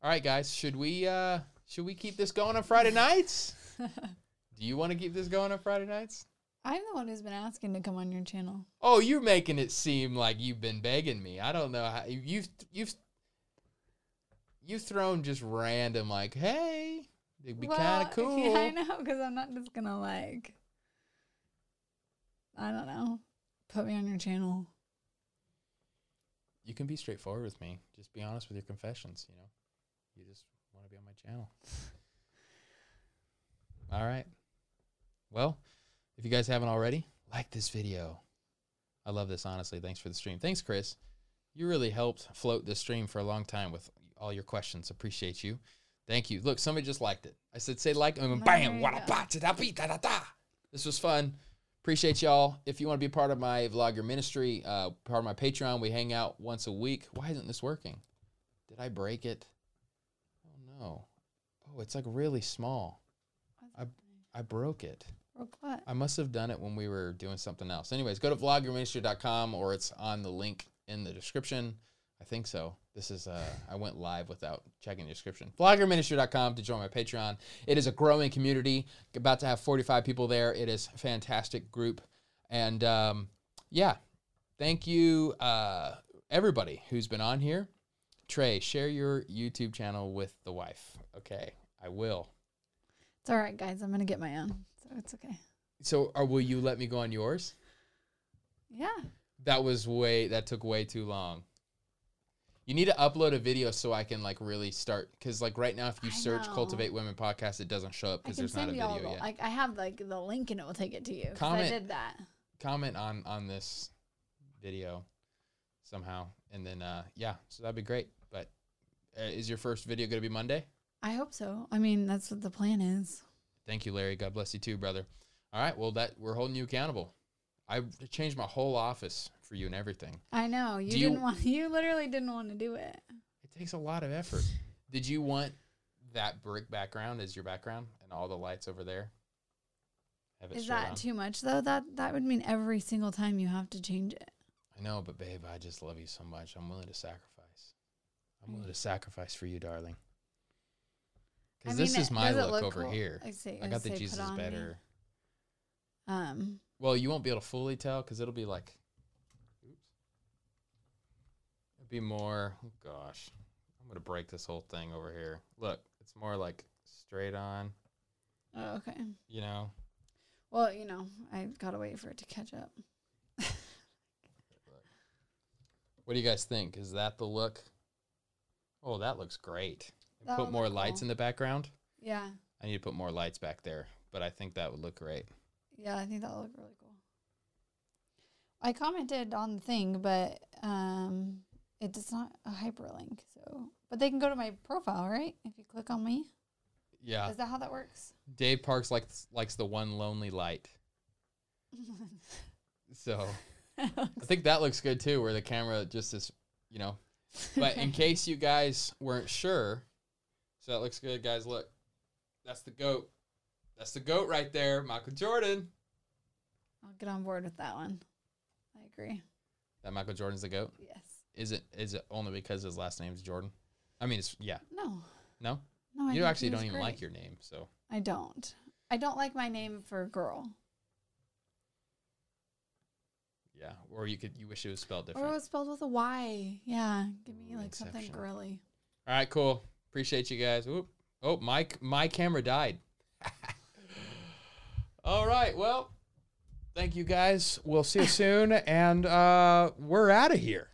All right, guys. Should we? Uh, should we keep this going on Friday nights? Do you want to keep this going on Friday nights? I'm the one who's been asking to come on your channel. Oh, you're making it seem like you've been begging me. I don't know how you've you've you've thrown just random like, hey, it'd be kind of cool. Yeah, I know, because I'm not just gonna like, I don't know, put me on your channel. You can be straightforward with me. Just be honest with your confessions. You know, you just want to be on my channel. All right. Well, if you guys haven't already, like this video. I love this honestly. Thanks for the stream. Thanks, Chris. You really helped float this stream for a long time with all your questions. Appreciate you. Thank you. Look, somebody just liked it. I said, say like, and There oh bam, wada ba, da da da da da. This was fun. Appreciate y'all. If you want to be part of my vlogger ministry, uh, part of my Patreon, we hang out once a week. Why isn't this working? Did I break it? Oh no. Oh, it's like really small. I broke it. Broke what? I must have done it when we were doing something else. Anyways, go to vloggerministry.com or it's on the link in the description. I think so. This is uh I went live without checking the description. Vloggerministry.com to join my Patreon. It is a growing community. About to have 45 people there. It is a fantastic group. And um yeah. Thank you uh everybody who's been on here. Trey, share your YouTube channel with the wife. Okay, I will. It's all right, guys. I'm gonna get my own, so it's okay. So, or will you let me go on yours? Yeah. That was way that took way too long. You need to upload a video so I can like really start because like right now if you I search know. Cultivate Women podcast it doesn't show up because there's not a send you all video the, yet. like I have like the link and it will take it to you. Comment. I did that. Comment on on this video somehow and then uh yeah so that'd be great. But uh, is your first video going to be Monday? I hope so. I mean, that's what the plan is. Thank you, Larry. God bless you too, brother. All right, well that we're holding you accountable. I changed my whole office for you and everything. I know you Do didn't want. You literally didn't want to do it. It takes a lot of effort. Did you want that brick background as your background and all the lights over there? Is that on? too much though? That that would mean every single time you have to change it. I know, but babe, I just love you so much. I'm willing to sacrifice. I'm willing to sacrifice for you, darling. Because this mean, is my look look over cool? here. I, say, I got the Jesus on me. better. Um, Well, you won't be able to fully tell because it'll be like, oops. It'll be more. Oh gosh, I'm gonna break this whole thing over here. Look, it's more like straight on. oh, okay. You know, Well, you know, I gotta wait for it to catch up. What do you guys think? Is that the look? Oh, that looks great. That put more lights cool. in the background. Yeah, I need to put more lights back there, but I think that would look great. Yeah, I think that would look really cool. I commented on the thing, but um, it's not a hyperlink. So, but they can go to my profile, right? If you click on me, Yeah. is that how that works? Dave Parks likes likes the one lonely light. So I think that looks good too, where the camera just is, you know. But in case you guys weren't sure, so that looks good, guys. Look, that's the goat. That's the goat right there, Michael Jordan. I'll get on board with that one. I agree. That Michael Jordan's the goat. Yes. Is it? Is it only because his last name's Jordan? I mean, it's yeah. No. No, No. I you actually don't even like your name, so I don't. I don't like my name for a girl. yeah. Or you could you wish it was spelled different. Or it was spelled with a Y. Yeah. Give me like something Inception. girly. All right, cool. Appreciate you guys. Oop. Oh, my my camera died. All right, well, thank you guys. We'll see you soon, and uh, we're out of here.